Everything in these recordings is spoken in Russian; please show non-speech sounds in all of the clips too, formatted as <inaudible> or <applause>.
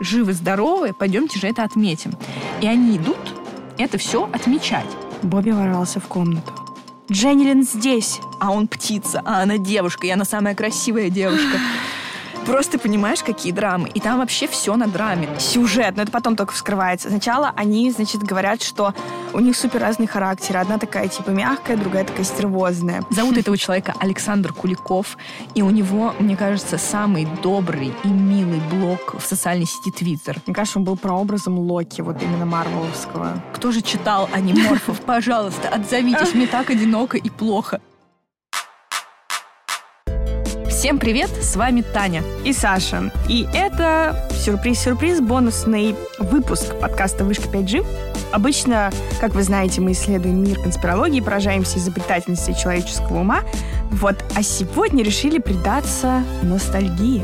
живы-здоровы, пойдемте же это отметим. И они идут это все отмечать. Бобби ворвался в комнату. Дженнилин здесь. А он птица, а она девушка, и она самая красивая девушка. <laughs> Просто понимаешь, какие драмы. И там вообще все на драме. Сюжет, но это потом только вскрывается. Сначала они, значит, говорят, что у них супер разный характер. Одна такая типа мягкая, другая такая стервозная. Зовут этого человека Александр Куликов. И у него, мне кажется, самый добрый и милый блог в социальной сети Твиттер. Мне кажется, он был прообразом Локи, вот именно Марвеловского. Кто же читал аниморфов? <laughs> Пожалуйста, отзовитесь, мне так одиноко и плохо. Всем привет, с вами Таня и Саша. И это сюрприз-сюрприз, бонусный выпуск подкаста «Вышка 5G». Обычно, как вы знаете, мы исследуем мир конспирологии, поражаемся изобретательности человеческого ума. Вот, а сегодня решили предаться ностальгии.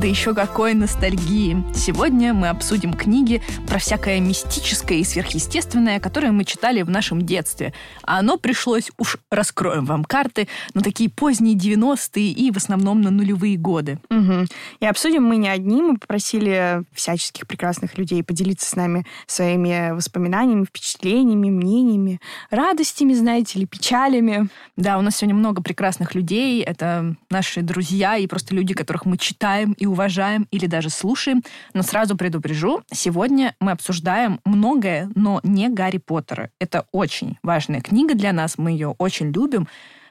Да еще какой ностальгии! Сегодня мы обсудим книги про всякое мистическое и сверхъестественное, которое мы читали в нашем детстве. А оно пришлось, уж раскроем вам карты, на такие поздние 90-е и в основном на нулевые годы. Угу. И обсудим мы не одни, мы попросили всяческих прекрасных людей поделиться с нами своими воспоминаниями, впечатлениями, мнениями, радостями, знаете ли, печалями. Да, у нас сегодня много прекрасных людей. Это наши друзья и просто люди, которых мы читаем и уважаем или даже слушаем. Но сразу предупрежу, сегодня мы обсуждаем многое, но не Гарри Поттера. Это очень важная книга для нас, мы ее очень любим.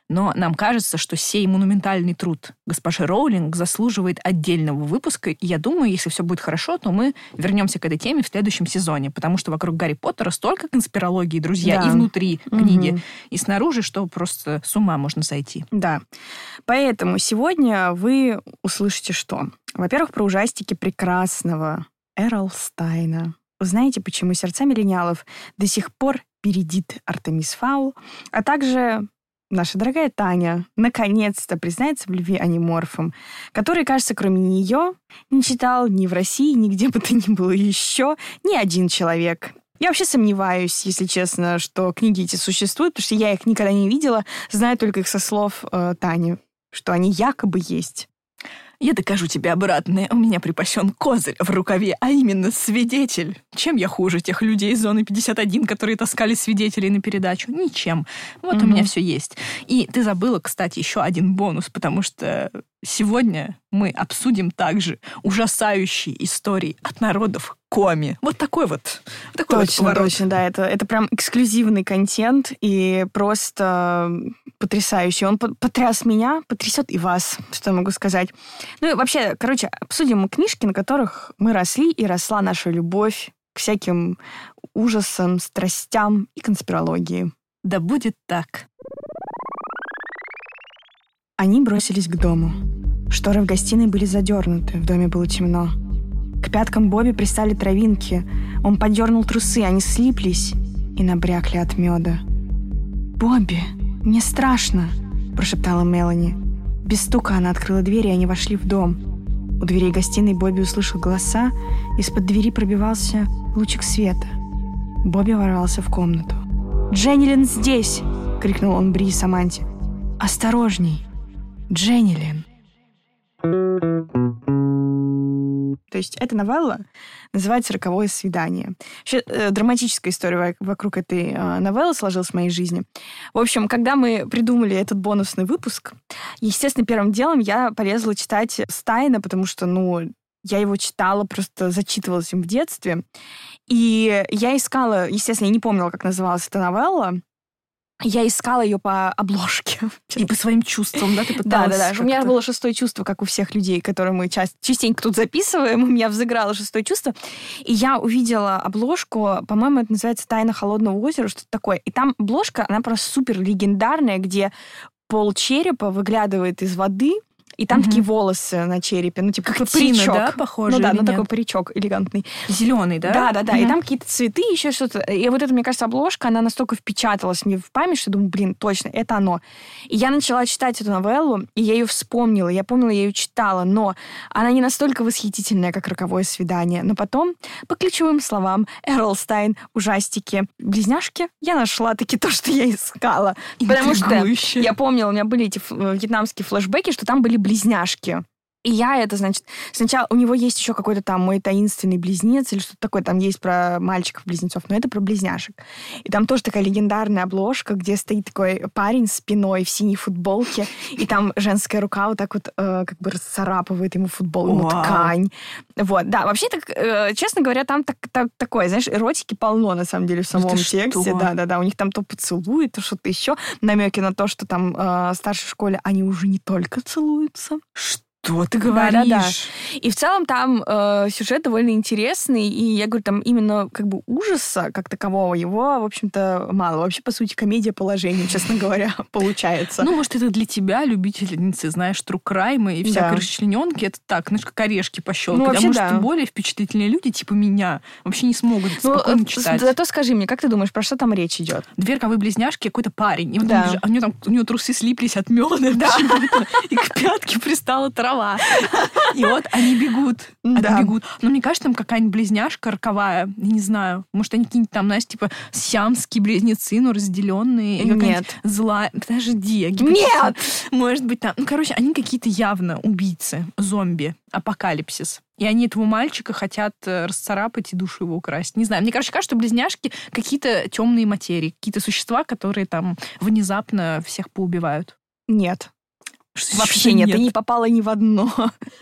Но нам кажется, что сей монументальный труд госпожи Роулинг заслуживает отдельного выпуска. И я думаю, если все будет хорошо, то мы вернемся к этой теме в следующем сезоне, потому что вокруг Гарри Поттера столько конспирологии, друзья, да. и внутри угу. книги, и снаружи, что просто с ума можно сойти. Да. Поэтому сегодня вы услышите что? Во-первых, про ужастики прекрасного Эрлстайна. Узнаете, почему сердца миллениалов до сих пор передит Артемис Фаул, а также наша дорогая Таня наконец-то признается в любви аниморфам, который, кажется, кроме нее не читал ни в России, нигде бы то ни было еще ни один человек. Я вообще сомневаюсь, если честно, что книги эти существуют, потому что я их никогда не видела, знаю только их со слов э, Тани, что они якобы есть. Я докажу тебе обратное. У меня припасен козырь в рукаве, а именно свидетель. Чем я хуже тех людей из зоны 51, которые таскали свидетелей на передачу? Ничем. Вот угу. у меня все есть. И ты забыла, кстати, еще один бонус, потому что сегодня мы обсудим также ужасающие истории от народов Коми. Вот такой вот. Такой точно, вот точно, да. Это, это прям эксклюзивный контент и просто потрясающий. Он потряс меня, потрясет и вас, что я могу сказать. Ну и вообще, короче, обсудим книжки, на которых мы росли и росла наша любовь к всяким ужасам, страстям и конспирологии. Да будет так. Они бросились к дому. Шторы в гостиной были задернуты, в доме было темно. К пяткам Бобби пристали травинки. Он подернул трусы, они слиплись и набрякли от меда. «Бобби, мне страшно!» – прошептала Мелани. Без стука она открыла дверь, и они вошли в дом. У дверей гостиной Бобби услышал голоса, из-под двери пробивался лучик света. Бобби ворвался в комнату. «Дженнилин здесь!» — крикнул он Бри и Саманте. «Осторожней! Дженнилин!» То есть эта новелла называется «Роковое свидание». Вообще, э, драматическая история вокруг этой э, новеллы сложилась в моей жизни. В общем, когда мы придумали этот бонусный выпуск, естественно, первым делом я полезла читать Стайна, потому что, ну, я его читала, просто зачитывалась им в детстве. И я искала, естественно, я не помнила, как называлась эта новелла, я искала ее по обложке. <laughs> И по своим чувствам, да, ты пыталась? Да, да, да. У меня было шестое чувство, как у всех людей, которые мы часто, частенько тут записываем. <laughs> У меня взыграло шестое чувство. И я увидела обложку, по-моему, это называется «Тайна холодного озера», что-то такое. И там обложка, она просто супер легендарная, где пол черепа выглядывает из воды, и там угу. такие волосы на черепе, ну, типа как паричок. да, похоже? Ну да, ну такой паричок элегантный. Зеленый, да? Да, да, да. Угу. И там какие-то цветы, еще что-то. И вот это, мне кажется, обложка, она настолько впечаталась мне в память, что думаю, блин, точно, это оно. И я начала читать эту новеллу, и я ее вспомнила. Я помнила, я ее читала, но она не настолько восхитительная, как «Роковое свидание». Но потом, по ключевым словам, Эрлстайн, ужастики, близняшки, я нашла таки то, что я искала. Потому что я помнила, у меня были эти вьетнамские флешбеки, что там были близняшки. И я это, значит, сначала у него есть еще какой-то там мой таинственный близнец или что-то такое, там есть про мальчиков-близнецов, но это про близняшек. И там тоже такая легендарная обложка, где стоит такой парень спиной в синей футболке, и там женская рука вот так вот э, как бы расцарапывает ему футбол, ему Вау. ткань. Вот, да, вообще, так, э, честно говоря, там так, так- такое, знаешь, эротики полно, на самом деле, в самом ты тексте. Да-да-да, у них там то поцелуй, то что-то еще. Намеки на то, что там э, в старшей школе они уже не только целуются, Что ты Да-да-да. говоришь? и в целом там э, сюжет довольно интересный, и я говорю, там именно как бы ужаса как такового его, в общем-то, мало. Вообще, по сути, комедия положения, честно <laughs> говоря, получается. Ну, может, это для тебя, любительницы, знаешь, crime и всякой Да. расчлененки, это так, знаешь, как орешки пощелкать. Ну, вообще, может, да. более впечатлительные люди, типа меня, вообще не смогут Ну, спокойно э, читать. зато скажи мне, как ты думаешь, про что там речь идет? Две роковые близняшки, какой-то парень. И вот Да. он бежит, а у него там у него трусы слиплись от меда <laughs> и к пятке пристала трава. И вот они бегут. Они Да. бегут. Но мне кажется, там какая-нибудь близняшка роковая. Я не знаю. Может, они какие-нибудь там, знаешь, типа сиамские близнецы, но разделенные. Нет. Злая. Подожди. Нет! Может быть, там. Ну, короче, они какие-то явно убийцы, зомби, апокалипсис. И они этого мальчика хотят э, расцарапать и душу его украсть. Не знаю. Мне, короче, кажется, что близняшки какие-то темные материи, какие-то существа, которые там внезапно всех поубивают. Нет. Что Вообще значит нет, ты не попала ни в одно.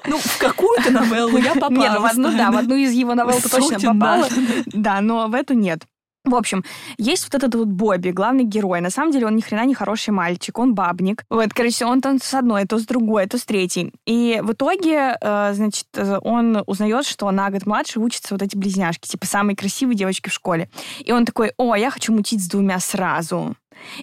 Ну, в какую-то новеллу я <laughs> попала. Нет, ну в одну, да, в одну из его новелл ты точно попала. Да, но в эту нет. В общем, есть вот этот вот Бобби, главный герой. На самом деле он ни хрена не хороший мальчик, он бабник. Вот, короче, он там с одной, то с другой, то с третьей. И в итоге, э, значит, он узнает, что на год младше учатся вот эти близняшки, типа самые красивые девочки в школе. И он такой, о, я хочу мутить с двумя сразу.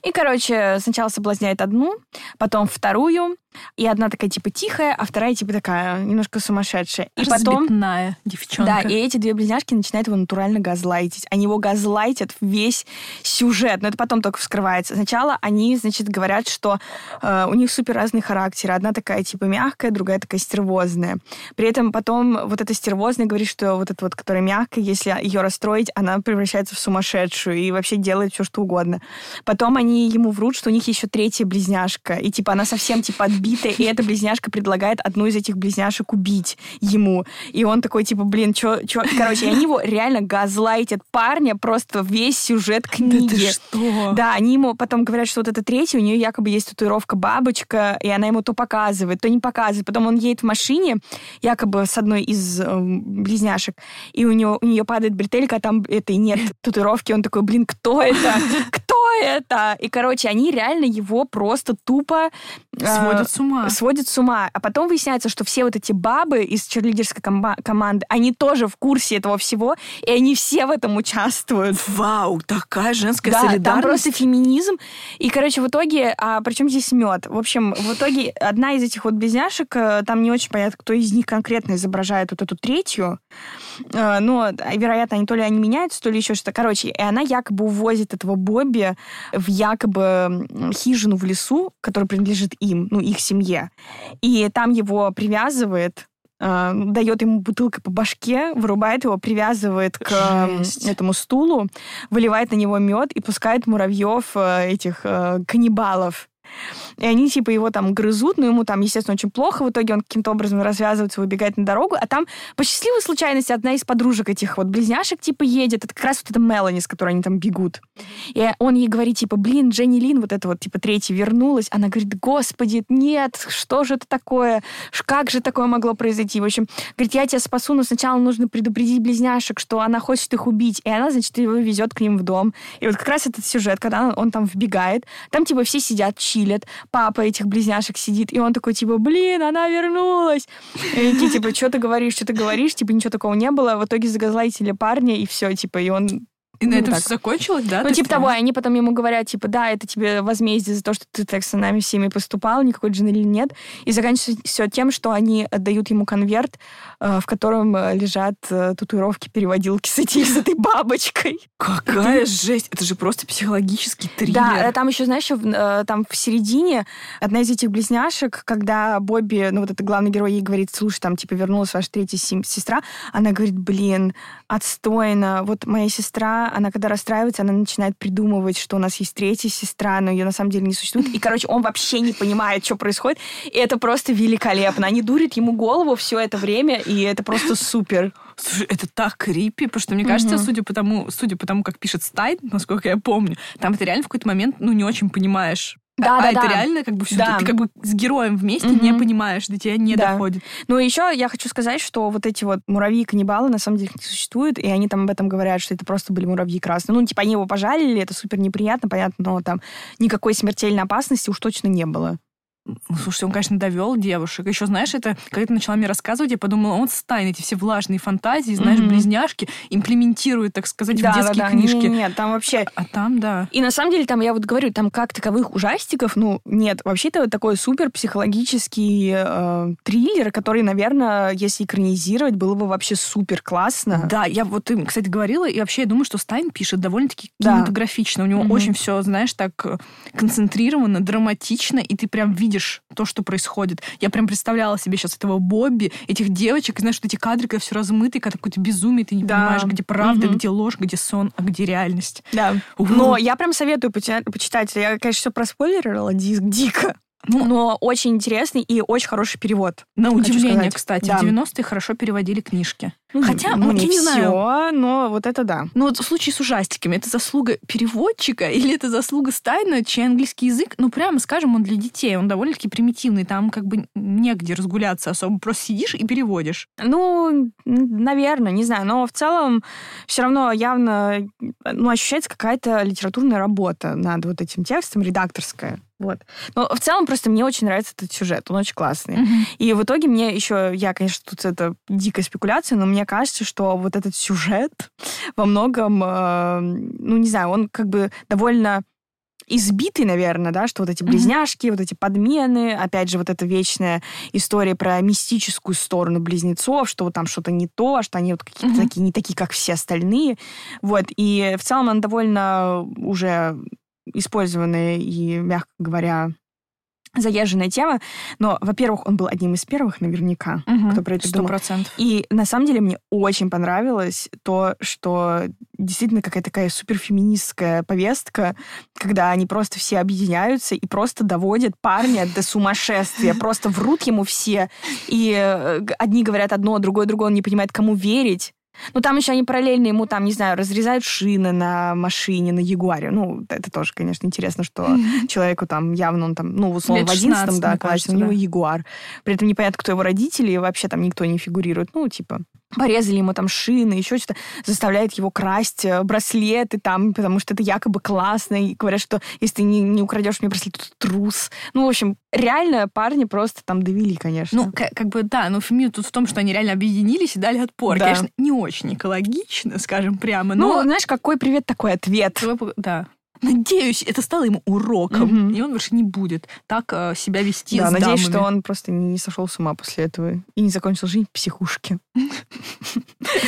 И, короче, сначала соблазняет одну, потом вторую, и одна такая типа тихая, а вторая типа такая немножко сумасшедшая. И потом... Разбитная девчонка. Да, и эти две близняшки начинают его натурально газлайтить. Они его газлайтят весь сюжет, но это потом только вскрывается. Сначала они, значит, говорят, что э, у них супер разные характеры. Одна такая типа мягкая, другая такая стервозная. При этом потом вот эта стервозная говорит, что вот эта вот, которая мягкая, если ее расстроить, она превращается в сумасшедшую и вообще делает все, что угодно. Потом они ему врут, что у них еще третья близняшка. И типа она совсем типа отбитая, и эта близняшка предлагает одну из этих близняшек убить ему. И он такой, типа, блин, чё, чё? Короче, они его реально газлайтят парня просто весь сюжет Да книги. ты что? Да, они ему потом говорят, что вот эта третья, у нее якобы есть татуировка бабочка, и она ему то показывает, то не показывает. Потом он едет в машине, якобы с одной из э, близняшек, и у, него, у нее падает бретелька, а там этой нет <laughs> татуировки. Он такой, блин, кто это? Кто это? И, короче, они реально его просто тупо... э, Сводят с ума. сводит с ума. А потом выясняется, что все вот эти бабы из черлидерской комба- команды, они тоже в курсе этого всего, и они все в этом участвуют. Вау, такая женская Да, там солидарность. просто феминизм. И, короче, в итоге, а причем здесь мед? В общем, в итоге одна из этих вот близняшек, э, там не очень понятно, кто из них конкретно изображает вот эту третью. Э, Но, э, вероятно, они то ли они меняются, то ли еще что-то. Короче, и она якобы увозит этого Бобби в якобы хижину в лесу, которая принадлежит им, ну, их семье. И там его привязывает э, дает ему бутылкой по башке, вырубает его, привязывает к Жесть. этому стулу, выливает на него мед и пускает муравьев э, этих э, каннибалов. И они типа его там грызут, но ему там, естественно, очень плохо. В итоге он каким-то образом развязывается, выбегает на дорогу. А там по счастливой случайности одна из подружек этих вот близняшек типа едет. Это как раз вот эта Мелани, с которой они там бегут. И он ей говорит, типа, блин, Дженни Лин, вот эта вот, типа, третья вернулась. Она говорит, господи, нет, что же это такое? Как же такое могло произойти? В общем, говорит, я тебя спасу, но сначала нужно предупредить близняшек, что она хочет их убить. И она, значит, его везет к ним в дом. И вот как раз этот сюжет, когда он, он там вбегает, там, типа, все сидят, чилят, папа этих близняшек сидит, и он такой, типа, блин, она вернулась. И они типа, что ты говоришь, что ты говоришь, типа, ничего такого не было. В итоге загазлайтили парня, и все, типа, и он И на ну, этом так. все закончилось, да? ну, типа того, они потом ему говорят, типа, да, это тебе возмездие за то, что ты так с нами всеми поступал, никакой Дженерин нет. И заканчивается все тем, что они отдают ему конверт в котором э, лежат э, татуировки переводилки с, эти, с этой бабочкой. Какая жесть! Это же просто психологический триллер. Да, там еще, знаешь, там в середине одна из этих близняшек, когда Бобби, ну вот это главный герой, ей говорит, слушай, там типа вернулась ваша третья сестра, она говорит, блин, отстойно. Вот моя сестра, она когда расстраивается, она начинает придумывать, что у нас есть третья сестра, но ее на самом деле не существует. И, короче, он вообще не понимает, что происходит. И это просто великолепно. Они дурят ему голову все это время, и это просто <laughs> супер. Слушай, это так крипи, потому что, мне кажется, судя по тому, судя по тому, как пишет Стайн, насколько я помню, там ты реально в какой-то момент, ну, не очень понимаешь, да, а да, это да. реально как бы все, Да. ты, как бы с героем вместе Мгм. не понимаешь, до тебя не Да. доходит. Ну, и еще я хочу сказать, что вот эти вот муравьи-каннибалы на самом деле не существуют, и они там об этом говорят, что это просто были муравьи красные. Ну, типа, они его пожалили, это супер неприятно, понятно, но там никакой смертельной опасности уж точно не было. Ну, Слушай, он, конечно, довел девушек. Еще, знаешь, это, когда ты начала мне рассказывать, я подумала, он Стайн, эти все влажные фантазии, знаешь, Мгм. близняшки, имплементирует, так сказать, да, в детские да, да. книжки. Нет, нет, там вообще... А там, да. И на самом деле там, я вот говорю, там как таковых ужастиков, ну, нет. Вообще-то вот такой супер психологический э, триллер, который, наверное, если экранизировать, было бы вообще супер классно. Да, я вот им, кстати, говорила, и вообще я думаю, что Стайн пишет довольно-таки Да. кинематографично. У него Мгм. очень все, знаешь, так э, концентрировано, драматично, и ты прям видишь то, что происходит. Я прям представляла себе сейчас этого Бобби, этих девочек, и знаешь, вот эти кадры, когда все размыто, и когда какое-то безумие, ты не Да. понимаешь, где правда, Мгм. где ложь, где сон, а где реальность. Да. Ух. Но я прям советую почитать. Я, конечно, все проспойлерила ди- дико. Ну, Но очень интересный и очень хороший перевод. на удивление, кстати, Да. в 90-е хорошо переводили книжки. Ну, Хотя, ну, вот не я не все, знаю. но вот это да. Ну вот в случае с ужастиками, это заслуга переводчика <laughs> или это заслуга Стайна, чей английский язык, ну прямо скажем, он для детей, он довольно-таки примитивный, там как бы негде разгуляться особо, просто сидишь и переводишь. Ну, наверное, не знаю. Но в целом все равно явно ну, ощущается какая-то литературная работа над вот этим текстом, редакторская. Вот. Но в целом просто мне очень нравится этот сюжет, он очень классный. И в итоге мне еще, я, конечно, тут это дикая спекуляция, но мне кажется, что вот этот сюжет во многом, э, ну, не знаю, он как бы довольно избитый, наверное, да, что вот эти близняшки, вот эти подмены, опять же, вот эта вечная история про мистическую сторону близнецов, что вот там что-то не то, что они вот какие-то Мгм. такие, не такие, как все остальные. Вот, и в целом он довольно уже использованная и, мягко говоря, заезженная тема. Но, во-первых, он был одним из первых наверняка, кто про это Сто думал. процентов. И на самом деле мне очень понравилось то, что действительно какая-то такая суперфеминистская повестка, когда они просто все объединяются и просто доводят парня до сумасшествия, <laughs> просто врут ему все. И э, одни говорят одно, другой другое, он не понимает, кому верить. Ну, там еще они параллельно ему, там, не знаю, разрезают шины на машине, на Ягуаре. Ну, это тоже, конечно, интересно, что человеку там явно он там, ну, условно, Лет в 11 16, да, классе, у него. Ягуар. При этом непонятно, кто его родители, и вообще там никто не фигурирует. Ну, типа, порезали ему там шины, еще что-то, заставляют его красть э, браслеты там, потому что это якобы классно, и говорят, что если ты не, не украдешь мне браслет, то трус. Ну, в общем, реально парни просто там довели, конечно. Ну, ка- как бы, да, но феминизм тут в том, что они реально объединились и дали отпор. Да. Конечно, не очень экологично, скажем прямо, ну, но... знаешь, какой привет, такой ответ. Да. Надеюсь, это стало ему уроком, Мгм. и он больше не будет так э, себя вести Да, с надеюсь, дамами. что он просто не сошел с ума после этого и не закончил жизнь в психушке. <laughs>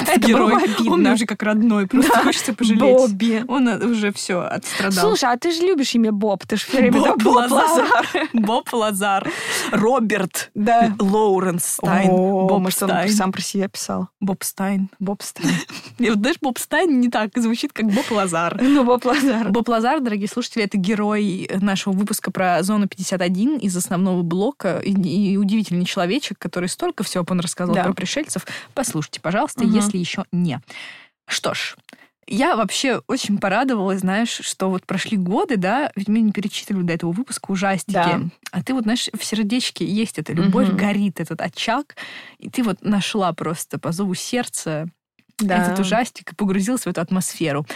Это было бы Он обидно. уже как родной, просто хочется пожалеть. Бобби. Он уже все отстрадал. Слушай, а ты же любишь имя Боб, ты же все время Боб Лазар. <laughs> Боб Лазар, Роберт Да. Лоуренс Стайн, Боб Стайн, сам про себя писал. Боб Стайн. Боб Стайн. <laughs> Знаешь, Боб Стайн не так звучит, как Боб Лазар. Ну, Боб Лазар. Боб Лазар, дорогие слушатели, это герой нашего выпуска про зону 51 из основного блока и, и удивительный человечек, который столько всего он рассказал Да. про пришельцев. Послушайте, пожалуйста, Мгм. если еще не. Что ж, я вообще очень порадовалась, знаешь, что вот прошли годы, да, ведь мы не перечитывали до этого выпуска ужастики. Да. А ты вот, знаешь, в сердечке есть эта любовь, Мгм. горит этот очаг, и ты вот нашла просто по зову сердца Да. этот ужастик и погрузилась в эту атмосферу.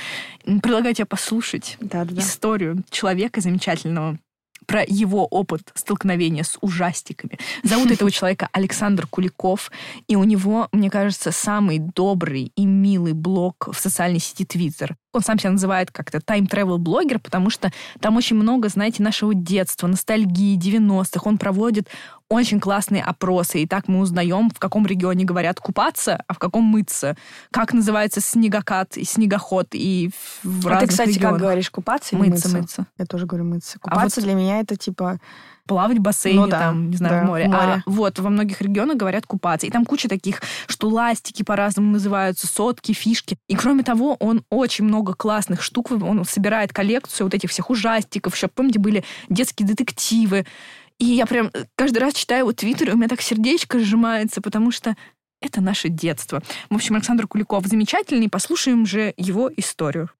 Предлагаю тебе послушать да, да. историю человека замечательного про его опыт столкновения с ужастиками. Зовут этого <laughs> человека Александр Куликов, и у него, мне кажется, самый добрый и милый блог в социальной сети Твиттер. Он сам себя называет как-то тайм-тревел-блогер, потому что там очень много, знаете, нашего детства, ностальгии, 90-х. Он проводит очень классные опросы, и так мы узнаем, в каком регионе говорят купаться, а в каком мыться. Как называется снегокат и снегоход, и в а разных ты, кстати, регионах. как говоришь, купаться или мыться? Мыться, мыться. Я тоже говорю мыться. Купаться а вот для меня это типа плавать в бассейне, ну, да, там, не знаю, да, в море. Море. А вот во многих регионах говорят купаться. И там куча таких, что ластики по-разному называются, сотки, фишки. И кроме того, он очень много классных штук, он собирает коллекцию вот этих всех ужастиков. Еще, помните, были детские детективы. И я прям каждый раз читаю его твиттер, и у меня так сердечко сжимается, потому что это наше детство. В общем, Александр Куликов замечательный, послушаем же его историю.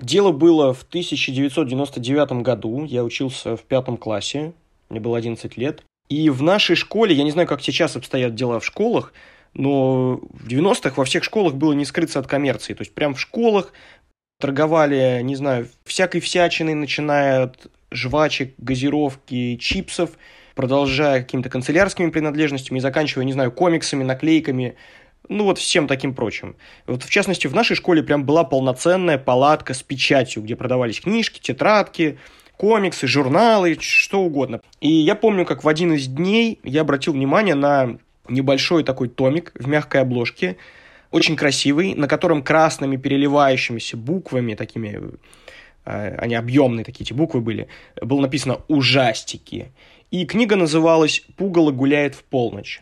Дело было в 1999 году. Я учился в пятом классе. Мне было 11 лет. И в нашей школе, я не знаю, как сейчас обстоят дела в школах, но в 90-х во всех школах было не скрыться от коммерции. То есть прям в школах торговали, не знаю, всякой всячиной, начиная от жвачек, газировки, чипсов, продолжая какими-то канцелярскими принадлежностями и заканчивая, не знаю, комиксами, наклейками, ну вот всем таким прочим. Вот в частности, в нашей школе прям была полноценная палатка с печатью, где продавались книжки, тетрадки, комиксы, журналы, что угодно. И я помню, как в один из дней я обратил внимание на небольшой такой томик в мягкой обложке, очень красивый, на котором красными переливающимися буквами, такими, э, они объемные такие эти буквы были, было написано «Ужастики». И книга называлась «Пугало гуляет в полночь».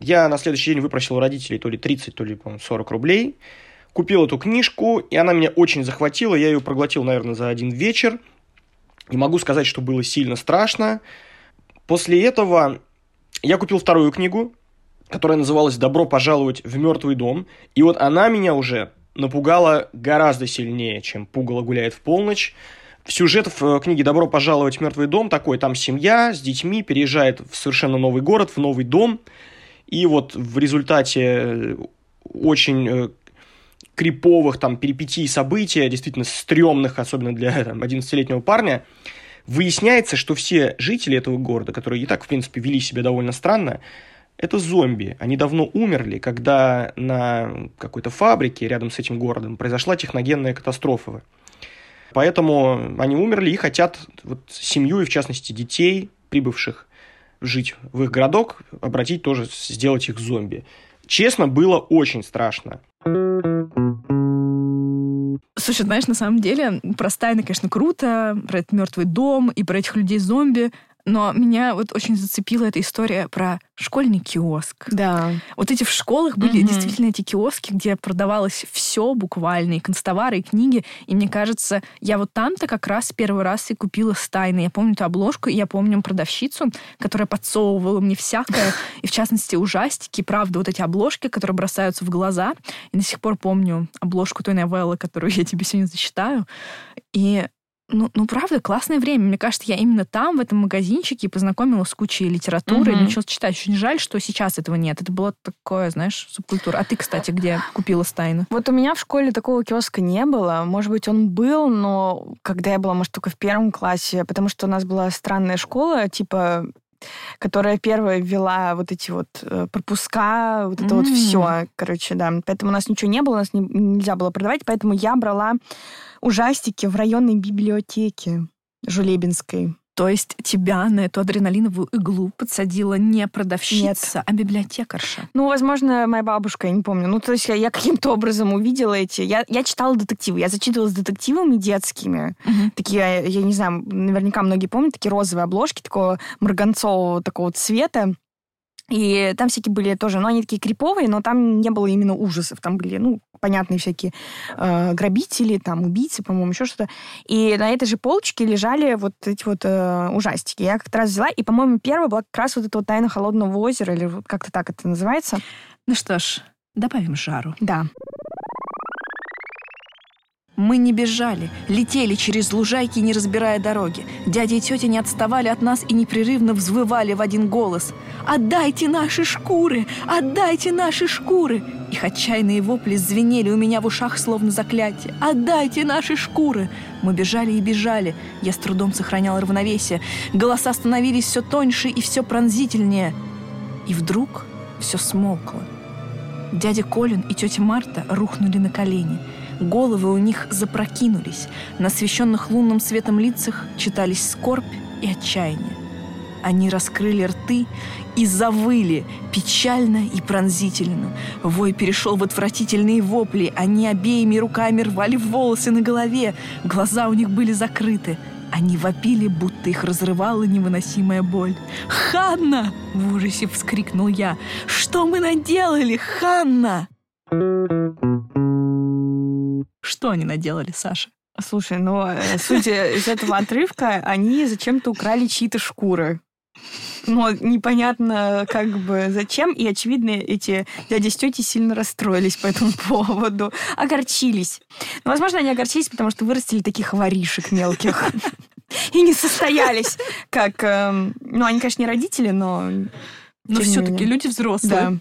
Я на следующий день выпросил у родителей то ли 30, то ли, по 40 рублей. Купил эту книжку, и она меня очень захватила. Я ее проглотил, наверное, за один вечер. Не могу сказать, что было сильно страшно. После этого я купил вторую книгу, которая называлась «Добро пожаловать в мертвый дом». И вот она меня уже напугала гораздо сильнее, чем «Пугало гуляет в полночь». Сюжет в э, книге «Добро пожаловать в мертвый дом» такой. Там семья с детьми переезжает в совершенно новый город, в новый дом – и вот в результате э, очень э, криповых там перипетий событий, действительно стрёмных, особенно для <laughs> там, 11-летнего парня, выясняется, что все жители этого города, которые и так, в принципе, вели себя довольно странно, это зомби. Они давно умерли, когда на какой-то фабрике рядом с этим городом произошла техногенная катастрофа. Поэтому они умерли и хотят вот, семью, и в частности детей, прибывших жить в их городок, обратить тоже, сделать их зомби. Честно, было очень страшно. Слушай, знаешь, на самом деле, про Стайна, конечно, круто, про этот мертвый дом и про этих людей-зомби, но меня вот очень зацепила эта история про школьный киоск. Да. Вот эти в школах были угу. действительно эти киоски, где продавалось все буквально, и канцтовары, и книги. И мне кажется, я вот там-то как раз первый раз и купила Стайна. Я помню эту обложку, и я помню продавщицу, которая подсовывала мне всякое, <laughs> и в частности ужастики, правда, вот эти обложки, которые бросаются в глаза. И до сих пор помню обложку той новеллы, которую я тебе сегодня зачитаю. И ну, ну, правда, классное время. Мне кажется, я именно там, в этом магазинчике, познакомилась с кучей литературы и начала читать. Очень жаль, что сейчас этого нет. Это было такое, знаешь, субкультура. А ты, кстати, где купила Стайна? Вот у меня в школе такого киоска не было. Может быть, он был, но когда я была, может, только в первом классе, потому что у нас была странная школа, типа которая первая ввела вот эти вот э, пропуска, вот это mm-hmm. вот все, короче, да. Поэтому у нас ничего не было, у нас не, нельзя было продавать, поэтому я брала ужастики в районной библиотеке Жулебинской. То есть тебя на эту адреналиновую иглу подсадила не продавщица, Нет. а библиотекарша? Ну, возможно, моя бабушка, я не помню. Ну, то есть я, я каким-то образом увидела эти... Я, я читала детективы, я зачитывалась детективами детскими. Угу. Такие, я не знаю, наверняка многие помнят, такие розовые обложки такого марганцового такого цвета. И там всякие были тоже, ну, они такие криповые, но там не было именно ужасов. Там были, ну, понятные всякие э, грабители, там, убийцы, по-моему, еще что-то. И на этой же полочке лежали вот эти вот э, ужастики. Я как-то раз взяла, и, по-моему, первая была как раз вот эта вот «Тайна холодного озера», или вот как-то так это называется. Ну что ж, добавим жару. Да. Мы не бежали, летели через лужайки, не разбирая дороги. Дядя и тетя не отставали от нас и непрерывно взвывали в один голос. «Отдайте наши шкуры! Отдайте наши шкуры!» Их отчаянные вопли звенели у меня в ушах, словно заклятие. «Отдайте наши шкуры!» Мы бежали и бежали. Я с трудом сохранял равновесие. Голоса становились все тоньше и все пронзительнее. И вдруг все смолкло. Дядя Колин и тетя Марта рухнули на колени. Головы у них запрокинулись. На освещенных лунным светом лицах читались скорбь и отчаяние. Они раскрыли рты и завыли, печально и пронзительно. Вой перешел в отвратительные вопли. Они обеими руками рвали волосы на голове. Глаза у них были закрыты. Они вопили, будто их разрывала невыносимая боль. «Ханна!» — в ужасе вскрикнул я. «Что мы наделали, Ханна?» Что они наделали, Саша? Слушай, ну, э, судя из этого отрывка, они зачем-то украли чьи-то шкуры. Но непонятно, как бы, зачем. И, очевидно, эти дяди с тетей сильно расстроились по этому поводу. Огорчились. Но, возможно, они огорчились, потому что вырастили таких воришек мелких. И не состоялись, как... Эм, ну, они, конечно, не родители, но... Но все-таки люди взрослые. Да.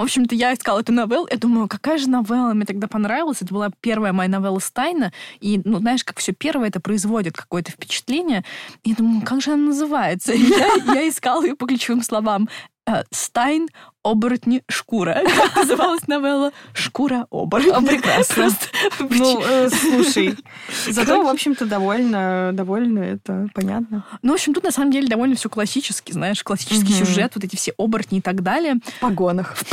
В общем-то, я искала эту новеллу. Я думаю, какая же новелла мне тогда понравилась. Это была первая моя новелла Стайна. И, ну, знаешь, как все первое это производит какое-то впечатление. Я думаю, как же она называется? <laughs> я, я искала ее по ключевым словам. Э, Стайн оборотни шкура. <laughs> Как называлась новелла? Шкура оборотня. О, прекрасно. Ну, э, слушай, зато, в общем-то, довольно, довольно это понятно. Ну, в общем, тут на самом деле довольно все классически, знаешь, классический сюжет, вот эти все оборотни и так далее. В погонах. <laughs>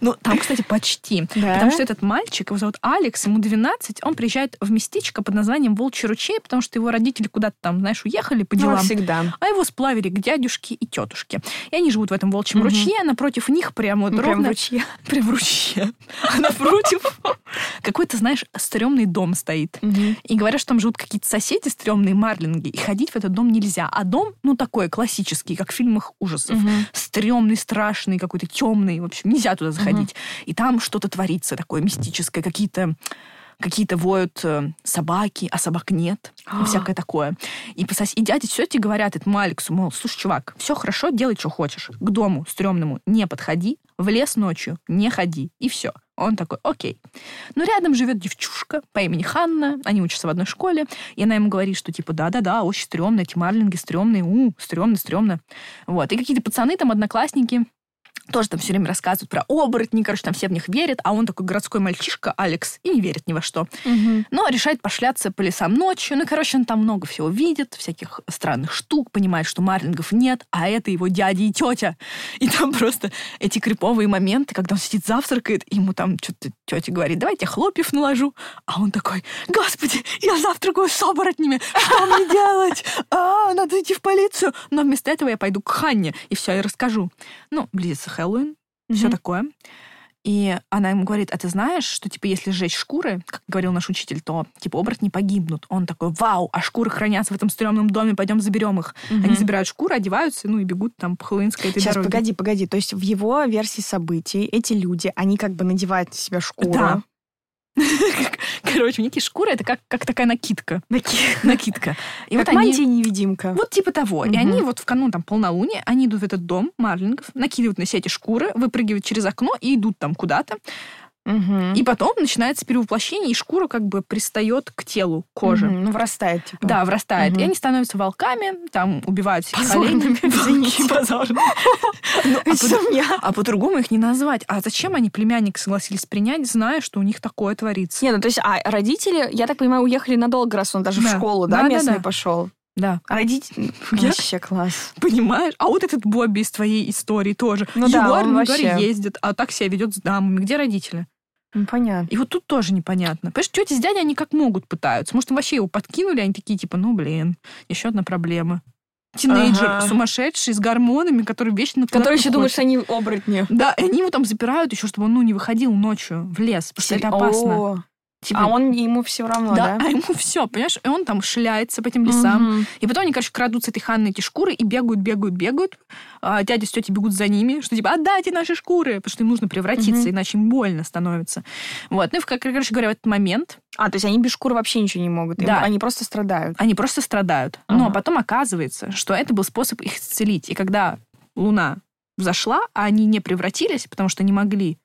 Ну, там, кстати, почти. Потому что этот мальчик, его зовут Алекс, ему 12, он приезжает в местечко под названием Волчий ручей, потому что его родители куда-то там, знаешь, уехали по ну, делам. всегда. А его сплавили к дядюшке и тетушке. И они живут в этом волчьем угу. ручье, а напротив них прямо вот прям в ручье. <laughs> Прям в ручье. А напротив какой-то, знаешь, стрёмный дом стоит. Угу. И говорят, что там живут какие-то соседи стрёмные марлинги, и ходить в этот дом нельзя. А дом, ну, такой классический, как в фильмах ужасов. Угу. Стрёмный, страшный, какой-то темный. В общем, нельзя туда заходить. Угу. И там что-то творится такое мистическое, какие-то какие-то воют э, собаки, а собак нет, и всякое такое. И, и дяди тети говорят этому Алексу, мол, слушай, чувак, все хорошо, делай, что хочешь. К дому стрёмному не подходи, в лес ночью не ходи, и все. Он такой, окей. Но рядом живет девчушка по имени Ханна, они учатся в одной школе, и она ему говорит, что типа, да-да-да, очень стрёмно, эти марлинги стрёмные, у, стрёмно, стрёмно. Вот. И какие-то пацаны там, одноклассники, тоже там все время рассказывают про оборотни, короче, там все в них верят, а он такой городской мальчишка, Алекс, и не верит ни во что. Угу. Но решает пошляться по лесам ночью. Ну, короче, он там много всего видит, всяких странных штук, понимает, что марлингов нет, а это его дядя и тетя. И там просто эти криповые моменты, когда он сидит завтракает, и ему там что-то тетя говорит, давайте хлопьев наложу. А он такой, господи, я завтракаю с оборотнями, что мне делать? А, надо идти в полицию. Но вместо этого я пойду к Ханне, и все, я расскажу. Ну, близится Хэллоуин, mm-hmm. все такое. И она ему говорит, а ты знаешь, что, типа, если сжечь шкуры, как говорил наш учитель, то, типа, оборотни погибнут. Он такой, вау, а шкуры хранятся в этом стрёмном доме, пойдем заберем их. Угу. Они забирают шкуры, одеваются, ну и бегут там по хэллоуинской этой Сейчас, дороге. погоди, погоди. То есть в его версии событий эти люди, они как бы надевают на себя шкуру. Да. <laughs> Короче, у них шкура это как, как такая накидка. <laughs> Накидка. И как вот мантия-невидимка. Вот типа того. И они вот в канун там полнолуния, они идут в этот дом марлингов, накидывают на себя эти шкуры, выпрыгивают через окно и идут там куда-то. Угу. И потом начинается перевоплощение, и шкура как бы пристает к телу кожи. Угу. Ну, врастает, типа. Да, врастает. Угу. И они становятся волками, там убивают всех Позорными, <laughs> извините. Позорными. <laughs> Ну, а, а по-другому их не назвать. А зачем они племянника согласились принять, зная, что у них такое творится? Не, ну то есть, а родители, я так понимаю, уехали надолго, раз он даже в школу, да, местный пошел? Да. Родители... <laughs> Вообще класс. Понимаешь? А вот этот Бобби из твоей истории тоже. Ну Егор, да, он вообще... ездит, а так себя ведет с дамами. Где родители? Ну, понятно. И вот тут тоже непонятно. Понимаешь, тети с дядей, они как могут пытаются. Может, вообще его подкинули, они такие, типа, ну, блин, еще одна проблема. Тинейджер ага. сумасшедший с гормонами, который вечно Который еще думает, что они оборотни. Да, и они его там запирают еще, чтобы он ну, не выходил ночью в лес, потому что это опасно. О, Типа, а он ему все равно, да? Да, а ему все, понимаешь? И он там шляется по этим лесам. Угу. И потом они, короче, крадутся этой Ханны эти шкуры и бегают, бегают, бегают. А дядя с тетей бегут за ними, что типа, отдайте наши шкуры, потому что им нужно превратиться, угу. иначе им больно становится. Вот. Ну и, короче говоря, в этот момент... А, то есть они без шкуры вообще ничего не могут? Да. Они просто страдают? Они просто страдают. Ага. Но потом оказывается, что это был способ их исцелить. И когда Луна взошла, а они не превратились, потому что не могли,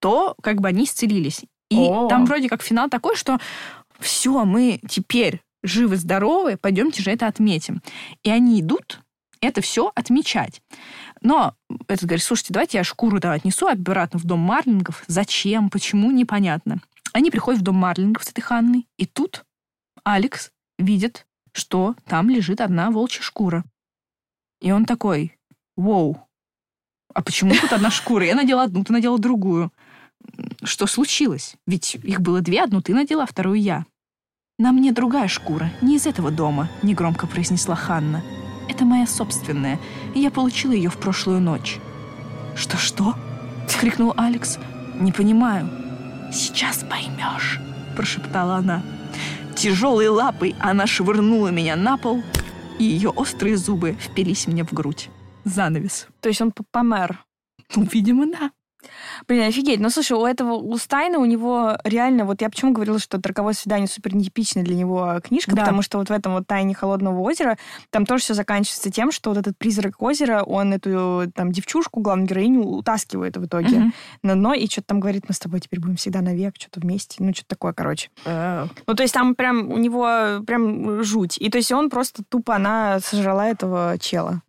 то как бы они исцелились. И О. там вроде как финал такой, что все, мы теперь живы-здоровы, пойдемте же это отметим. И они идут это все отмечать. Но этот говорит, слушайте, давайте я шкуру-то отнесу обратно в дом Марлингов. Зачем? Почему? Непонятно. Они приходят в дом Марлингов с этой Ханной, и тут Алекс видит, что там лежит одна волчья шкура. И он такой, воу, а почему тут одна шкура? Я надела одну, ты надела другую. Что случилось? Ведь их было две, одну ты надела, вторую я. «На мне другая шкура, не из этого дома», — негромко произнесла Ханна. «Это моя собственная, и я получила ее в прошлую ночь». «Что-что?» — крикнул Алекс. «Не понимаю». «Сейчас поймешь», — прошептала она. Тяжелой лапой она швырнула меня на пол, и ее острые зубы впились мне в грудь. Занавес. То есть он помер? Ну, видимо, да. Блин, офигеть. Ну, слушай, у этого, у Стайна, у него реально, вот я почему говорила, что «Роковое свидание» супер нетипичная для него книжка, Да. потому что вот в этом вот «Тайне холодного озера» там тоже все заканчивается тем, что вот этот призрак озера, он эту там девчушку, главную героиню, утаскивает в итоге Мгм. на дно и что-то там говорит, мы с тобой теперь будем всегда навек, что-то вместе, ну, что-то такое, короче. Э, Ну, то есть там прям у него прям жуть. И то есть он просто тупо, она сожрала этого чела.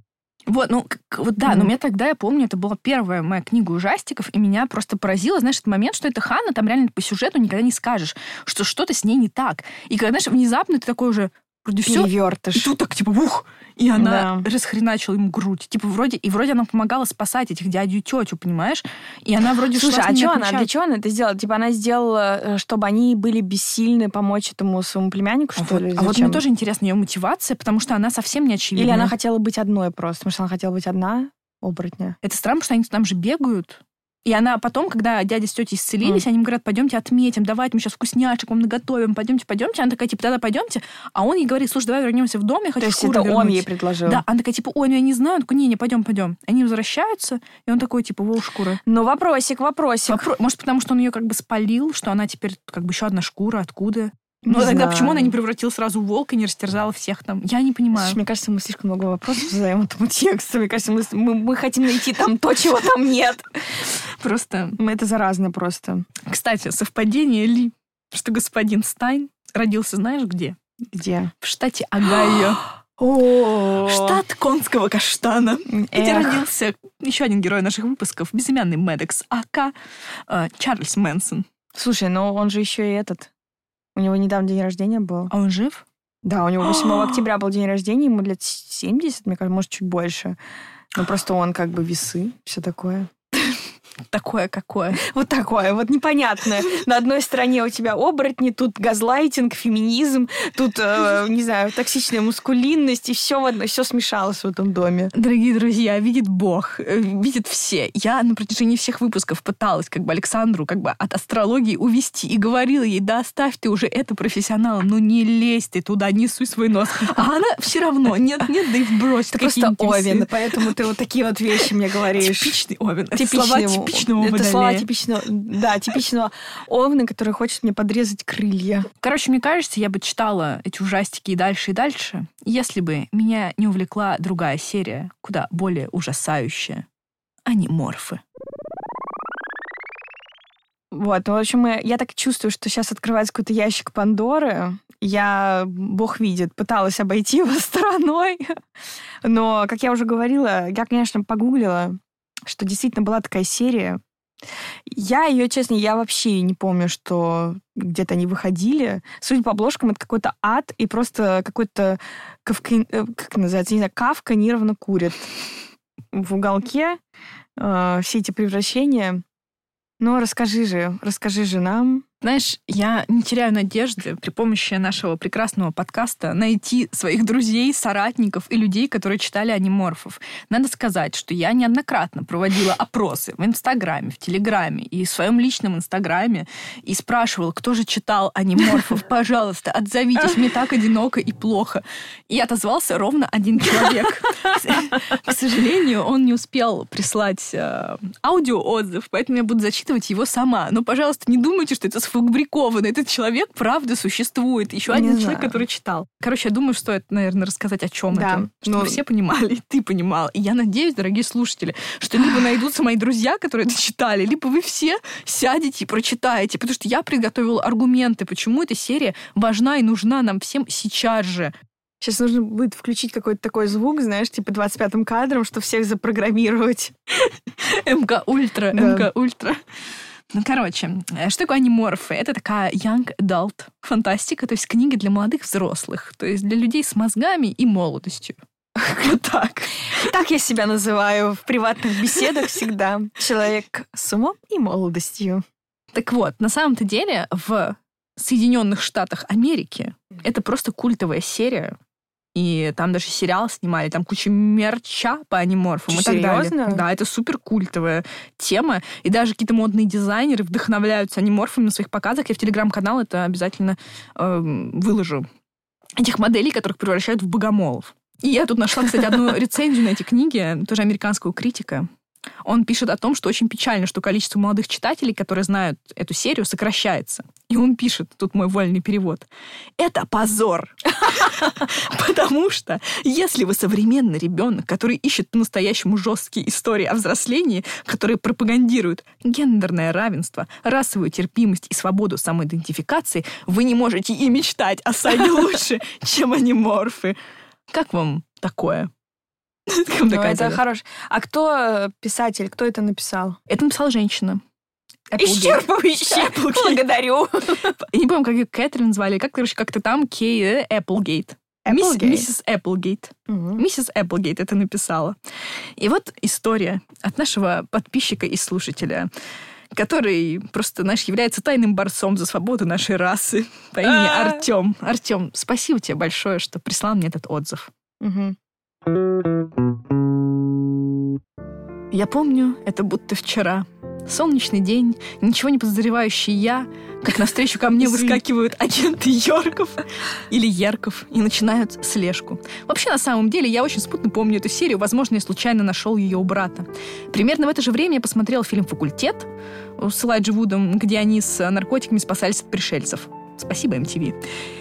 Вот, ну, вот да, Мгм. но мне тогда, я помню, это была первая моя книга ужастиков, и меня просто поразило, знаешь, этот момент, что это Ханна, там реально по сюжету никогда не скажешь, что что-то с ней не так. И когда, знаешь, внезапно ты такой уже, вроде все, и Перевертыш. тут так, типа, бух, и она Да. расхреначила ему грудь. Типа, вроде, и вроде она помогала спасать этих дядю и тетю, понимаешь? И она вроде Слушай, а что она, для чего она это сделала? Типа она сделала, э, чтобы они были бессильны помочь этому своему племяннику, А что вот, ли? а вот мне тоже интересна ее мотивация, потому что она совсем не очевидна. Или она хотела быть одной просто, потому что она хотела быть одна, оборотня. Это странно, потому что они там же бегают. И она потом, когда дядя с тетей исцелились, они им говорят, пойдемте отметим, давайте мы сейчас вкусняшек вам наготовим, пойдемте, пойдемте. Она такая, типа, тогда пойдемте. А он ей говорит, слушай, давай вернемся в дом, я хочу То есть это он вернуть». ей предложил. Да, она такая, типа, ой, ну я не знаю. Он такой, не, не, пойдем, пойдем. Они возвращаются, и он такой, типа, воу, шкура. Ну, вопросик, вопросик. Вопро- Может, потому что он ее как бы спалил, что она теперь как бы еще одна шкура, откуда? Не Ну, тогда знаю. почему она не превратила сразу в волка и не растерзала всех там? Я не понимаю. Слушай, мне кажется, мы слишком много вопросов задаем этому тексту. Мне кажется, мы, мы, мы хотим найти там то, чего там нет. Просто Мы это заразно просто. Кстати, совпадение ли, что господин Стайн родился, знаешь где? Где? В штате Огайо. <gasps> О, Штат конского каштана. Где Эх. родился еще один герой наших выпусков, безымянный Медекс АК, э, Чарльз Мэнсон. Слушай, но он же еще и этот. У него недавно день рождения был. А он жив? Да, у него 8 <gasps> октября был день рождения, ему лет 70, мне кажется, может, чуть больше. Но просто он как бы весы, все такое. Такое какое. Вот такое, вот непонятное. На одной стороне у тебя оборотни, тут газлайтинг, феминизм, тут, э, не знаю, токсичная мускулинность, и все в одно, все смешалось в этом доме. Дорогие друзья, видит Бог, э, видит все. Я на протяжении всех выпусков пыталась как бы Александру как бы от астрологии увести и говорила ей, да оставь ты уже это профессионалом, ну не лезь ты туда, не суй свой нос. А она все равно, нет, нет, да и вбрось. Ты просто овен, поэтому ты вот такие вот вещи мне говоришь. Типичный овен. Типичный типичного Это слова водолея. типичного, да, типичного овна, который хочет мне подрезать крылья. Короче, мне кажется, я бы читала эти ужастики и дальше, и дальше, если бы меня не увлекла другая серия, куда более ужасающая. Аниморфы. Вот, ну, в общем, я так чувствую, что сейчас открывается какой-то ящик Пандоры. Я, бог видит, пыталась обойти его <laughs> стороной. Но, как я уже говорила, я, конечно, погуглила, что действительно была такая серия. Я ее, честно, я вообще не помню, что где-то они выходили. Судя по обложкам, это какой-то ад и просто какой-то кавка... э, как называется, не знаю, кавка нервно курит в уголке э, все эти превращения. Ну, расскажи же, расскажи же нам. Знаешь, я не теряю надежды при помощи нашего прекрасного подкаста найти своих друзей, соратников и людей, которые читали аниморфов. Надо сказать, что я неоднократно проводила опросы в Инстаграме, в Телеграме и в своем личном Инстаграме и спрашивала, кто же читал аниморфов. <laughs> Пожалуйста, отзовитесь, мне так одиноко и плохо. И отозвался ровно один человек. К сожалению, он не успел прислать э, аудиоотзыв, поэтому я буду зачитывать его сама. Но, пожалуйста, не думайте, что это сфабриковано. Этот человек правда существует. Еще один знаю. человек, который читал. Короче, я думаю, стоит, наверное, рассказать, о чем Да, это. Чтобы ну- все понимали, и ты понимал. И я надеюсь, дорогие слушатели, что либо найдутся мои друзья, которые это читали, либо вы все сядете и прочитаете. Потому что я приготовила аргументы, почему эта серия важна и нужна нам всем сейчас же. Сейчас нужно будет включить какой-то такой звук, знаешь, типа 25-м кадром, что всех запрограммировать. <laughs> MK Ultra. MK Ultra. Ну, короче, э, что такое аниморфы? Это такая young adult фантастика, то есть книги для молодых взрослых, то есть для людей с мозгами и молодостью. <laughs> Вот так. Так я себя называю в приватных беседах всегда. Человек с умом и молодостью. Так вот, на самом-то деле в Соединенных Штатах Америки это просто культовая серия. И там даже сериал снимали, там куча мерча по аниморфам Чё, и так далее. серьёзно? Да, это супер культовая тема. И даже какие-то модные дизайнеры вдохновляются аниморфами на своих показах. Я в телеграм-канал это обязательно эм, выложу. Этих моделей, которых превращают в богомолов. И я тут нашла, кстати, одну <laughs> рецензию на эти книги, тоже американского критика. Он пишет о том, что очень печально, что количество молодых читателей, которые знают эту серию, сокращается. И он пишет, тут мой вольный перевод, это позор. <laughs> Потому что если вы современный ребенок, который ищет по-настоящему жесткие истории о взрослении, которые пропагандируют гендерное равенство, расовую терпимость и свободу самоидентификации, вы не можете и мечтать о саге лучше, <laughs> чем аниморфы. Как вам такое? <laughs> Ну, это тема? хорошо. А кто э, писатель, кто это написал? Это написала женщина. Исчерпывающе. Благодарю. Я не помню, как ее Кэтрин звали, как, короче, как-то там Кей Эпплгейт. Мисс-. Миссис Эпплгейт. Миссис Эпплгейт это написала. И вот история от нашего подписчика и слушателя, который просто, знаешь, является тайным борцом за свободу нашей расы по имени А. Артем. Артем, спасибо тебе большое, что прислал мне этот отзыв. Я помню, это будто вчера. Солнечный день, ничего не подозревающий я, как навстречу ко мне выскакивают агенты Йорков или Ярков и начинают слежку. Вообще, на самом деле, я очень смутно помню эту серию. Возможно, я случайно нашел ее у брата. Примерно в это же время я посмотрел фильм «Факультет» с Элайджи Вудом, где они с наркотиками спасались от пришельцев. Спасибо, MTV.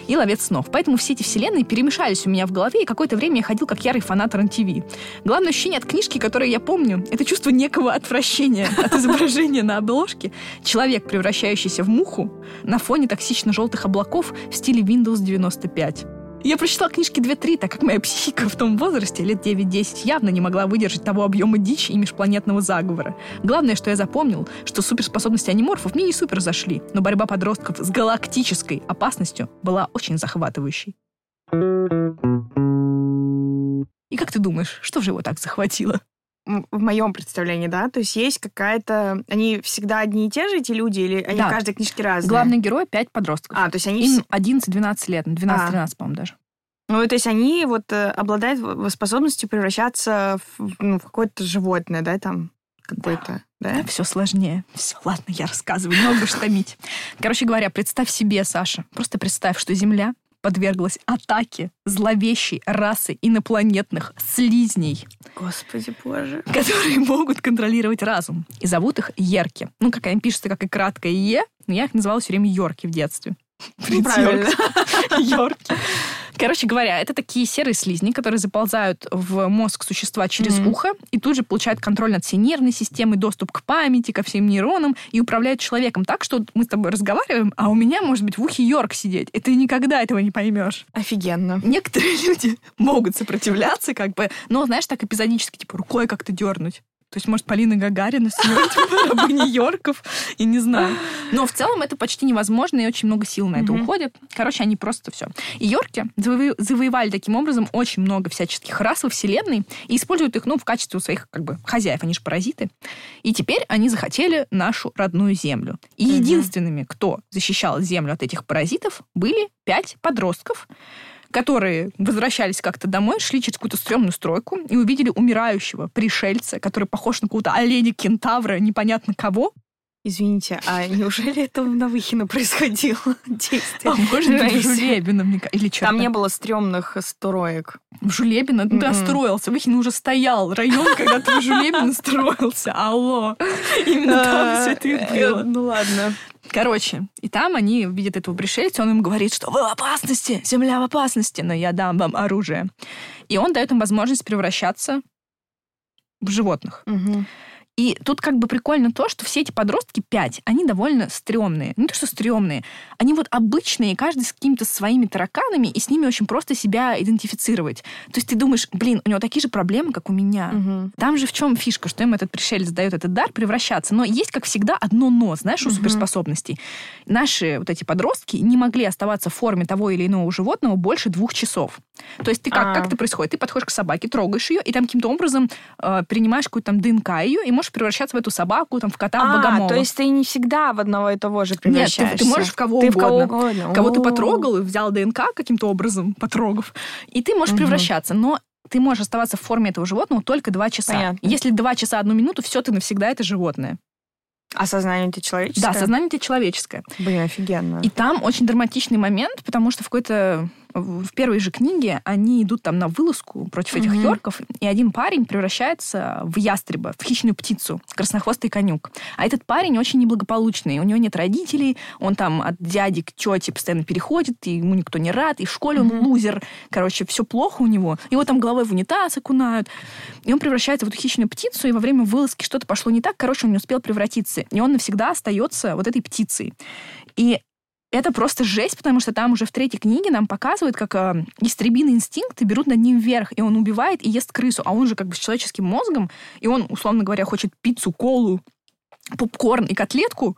И «Ловец снов». Поэтому все эти вселенные перемешались у меня в голове, и какое-то время я ходил как ярый фанат РЕН-ТВ. Главное ощущение от книжки, которое я помню, это чувство некого отвращения от изображения на обложке. Человек, превращающийся в муху на фоне токсично-желтых облаков в стиле Windows 95. Я прочитала книжки 2-3, так как моя психика в том возрасте, лет 9-10, явно не могла выдержать того объема дичи и межпланетного заговора. Главное, что я запомнил, что суперспособности аниморфов мне не супер зашли, но борьба подростков с галактической опасностью была очень захватывающей. И как ты думаешь, что же его так захватило? В моем представлении, да? То есть есть какая-то... Они всегда одни и те же, эти люди, или они Да. в каждой книжке разные? Главный герой — пять подростков. А, то есть они... Им вс- 11-12 лет, 12-13, по-моему, даже. Ну, то есть они вот э, обладают способностью превращаться в, ну, в какое-то животное, да, там какое-то, да? Все сложнее. Все, ладно, я рассказываю, много штамить. Короче говоря, представь себе, Саша, просто представь, что Земля подверглась атаке зловещей расы инопланетных слизней, Господи боже. которые могут контролировать разум. И зовут их Ерки. Ну, как они пишутся, как и краткое Е, но я их называла все время Йорки в детстве. Правильно. Йорк. <laughs> Йорки. Короче говоря, это такие серые слизни, которые заползают в мозг существа через Мгм. ухо и тут же получают контроль над всей нервной системой, доступ к памяти, ко всем нейронам и управляют человеком так, что мы с тобой разговариваем, а у меня может быть в ухе Йорк сидеть, и ты никогда этого не поймешь. Офигенно. Некоторые <laughs> люди могут сопротивляться, как бы, но, знаешь, так эпизодически, типа, рукой как-то дернуть. То есть, может, Полина Гагарина с неё, типа, рабыня Йорков, я не знаю. Но в целом это почти невозможно, и очень много сил на это уходит. Короче, они просто все. И Йорки заво- завоевали таким образом очень много всяческих рас во Вселенной и используют их, ну, в качестве своих, как бы, хозяев, они же паразиты. И теперь они захотели нашу родную Землю. И единственными, кто защищал Землю от этих паразитов, были пять подростков, которые возвращались как-то домой, шли через какую-то стрёмную стройку и увидели умирающего пришельца, который похож на какого-то оленя-кентавра, непонятно кого. Извините, а неужели это в Навыхино происходило <laughs> действие? А может быть, в. Жулебино, мне или что Там не было стрёмных строек. В Жулебино? Мгм. строился. Выхин уже стоял. Район, когда ты в Жулебино строился. Алло. <laughs> Именно там все это и Э, было. Ну ладно. Короче, и там они видят этого пришельца, он им говорит, что вы в опасности, земля в опасности, но я дам вам оружие. И он дает им возможность превращаться в животных. Мгм. И тут как бы прикольно то, что все эти подростки, пять, они довольно стрёмные. Не то, что стрёмные, они вот обычные, каждый с какими-то своими тараканами, и с ними очень просто себя идентифицировать. То есть ты думаешь, блин, у него такие же проблемы, как у меня. Мгм. Там же в чем фишка, что им этот пришелец дает этот дар превращаться. Но есть, как всегда, одно но, знаешь, у Мгм. суперспособностей. Наши вот эти подростки не могли оставаться в форме того или иного животного больше двух часов. То есть ты как, А. как это происходит? Ты подходишь к собаке, трогаешь ее, и там каким-то образом э, принимаешь какую-то там ДНК ее, и можешь превращаться в эту собаку, там, в кота, в А, богомола. то есть ты не всегда в одного и того же Нет, ты, превращаешься. ты можешь в кого Ты в кого угодно. угодно. Кого ты потрогал и взял ДНК каким-то образом, потрогав, и ты можешь Мгм. превращаться. Но ты можешь оставаться в форме этого животного только два часа. Понятно. Если два часа одну минуту, все, ты навсегда это животное. А сознание у тебя человеческое? Да, сознание у тебя человеческое. Блин, офигенно. И там очень драматичный момент, потому что в какой-то в первой же книге они идут там на вылазку против этих Мгм. йорков, и один парень превращается в ястреба, в хищную птицу, краснохвостый конюк. А этот парень очень неблагополучный, у него нет родителей, он там от дяди к тете постоянно переходит, и ему никто не рад, и в школе он Мгм. лузер. Короче, все плохо у него. Его там головой в унитаз окунают. И он превращается в эту хищную птицу, и во время вылазки что-то пошло не так. Короче, он не успел превратиться. И он навсегда остается вот этой птицей. И это просто жесть, потому что там уже в третьей книге нам показывают, как э, истребиные инстинкты берут над ним вверх, и он убивает и ест крысу. А он же как бы с человеческим мозгом, и он, условно говоря, хочет пиццу, колу, попкорн и котлетку,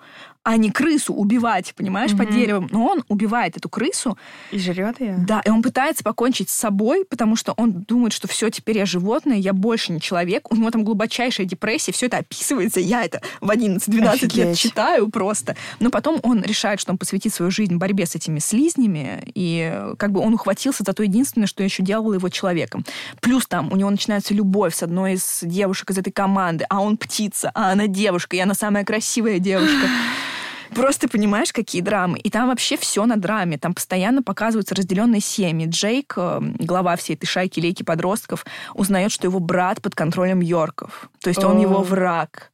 а не крысу убивать, понимаешь, под Мгм. деревом. Но он убивает эту крысу, И жрет ее? да, и он пытается покончить с собой, потому что он думает, что все, теперь я животное, я больше не человек. У него там глубочайшая депрессия, все это описывается. Я это в 11-12 лет читаю просто. Но потом он решает, что он посвятит свою жизнь борьбе с этими слизнями, и как бы он ухватился за то единственное, что еще делало его человеком. Плюс там у него начинается любовь с одной из девушек из этой команды, а он птица, а она девушка, и она самая красивая девушка. <laughs> Просто понимаешь, какие драмы. И там вообще все на драме. Там постоянно показываются разделенные семьи. Джейк, э, глава всей этой шайки лейки подростков, узнает, что его брат под контролем Йорков. То есть он его враг.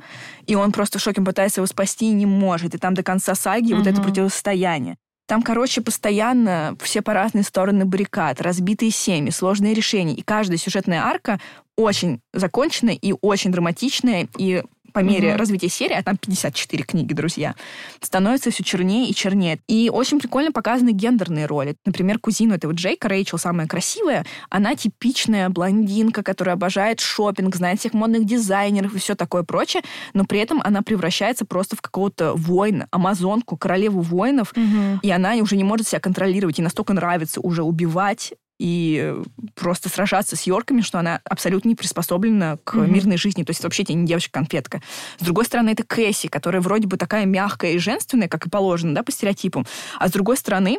И он просто в шоке пытается его спасти и не может. И там до конца саги вот это противостояние. Там, короче, постоянно все по разные стороны баррикад, разбитые семьи, сложные решения. И каждая сюжетная арка очень законченная и очень драматичная. И по мере Мгм. развития серии, а там 54 книги, друзья, становится все чернее и чернее. И очень прикольно показаны гендерные роли. Например, кузину этого Джейка, Рэйчел, самая красивая, она типичная блондинка, которая обожает шопинг, знает всех модных дизайнеров и все такое прочее, но при этом она превращается просто в какого-то воина, амазонку, королеву воинов, Мгм. и она уже не может себя контролировать, и настолько нравится уже убивать и э, просто сражаться с Йорками, что она абсолютно не приспособлена к Мгм. мирной жизни. То есть вообще тебе не девочка-конфетка. С другой стороны, это Кэсси, которая вроде бы такая мягкая и женственная, как и положено, да, по стереотипу. А с другой стороны,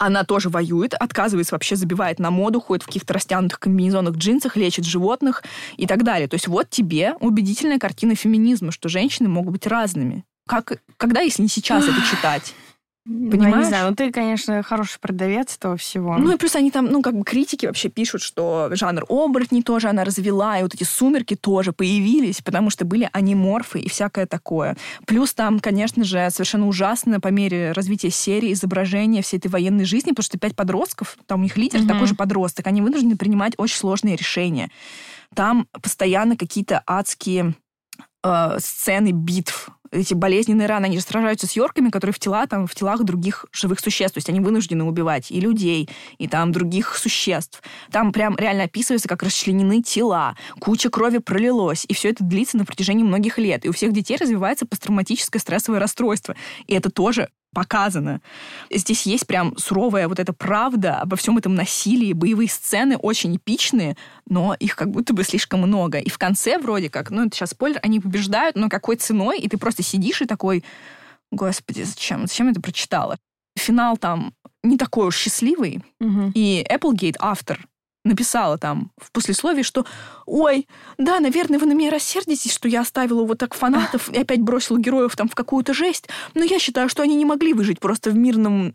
она тоже воюет, отказывается вообще, забивает на моду, ходит в каких-то растянутых комбинезонах, джинсах, лечит животных и так далее. То есть вот тебе убедительная картина феминизма, что женщины могут быть разными. Как, когда, если не сейчас это читать? Ну, я Понимаешь? не знаю, ну ты, конечно, хороший продавец этого всего. Ну и плюс они там, ну как бы критики вообще пишут, что жанр оборотней тоже она развела, и вот эти сумерки тоже появились, потому что были аниморфы и всякое такое. Плюс там, конечно же, совершенно ужасно по мере развития серии изображение всей этой военной жизни, потому что пять подростков, там у них лидер Мгм. такой же подросток, они вынуждены принимать очень сложные решения. Там постоянно какие-то адские э, сцены битв, эти болезненные раны, они же сражаются с йорками, которые в тела, там, в телах других живых существ. То есть они вынуждены убивать и людей, и там других существ. Там прям реально описывается, как расчленены тела, куча крови пролилось, и все это длится на протяжении многих лет. И у всех детей развивается посттравматическое стрессовое расстройство. И это тоже показано. Здесь есть прям суровая вот эта правда обо всем этом насилии, боевые сцены очень эпичные, но их как будто бы слишком много. И в конце вроде как, ну это сейчас спойлер, они побеждают, но какой ценой, и ты просто сидишь и такой, господи, зачем, зачем я это прочитала? Финал там не такой уж счастливый, Мгм. и Applegate, автор, написала там в послесловии, что «Ой, да, наверное, вы на меня рассердитесь, что я оставила вот так фанатов и опять бросила героев там в какую-то жесть, но я считаю, что они не могли выжить просто в мирном,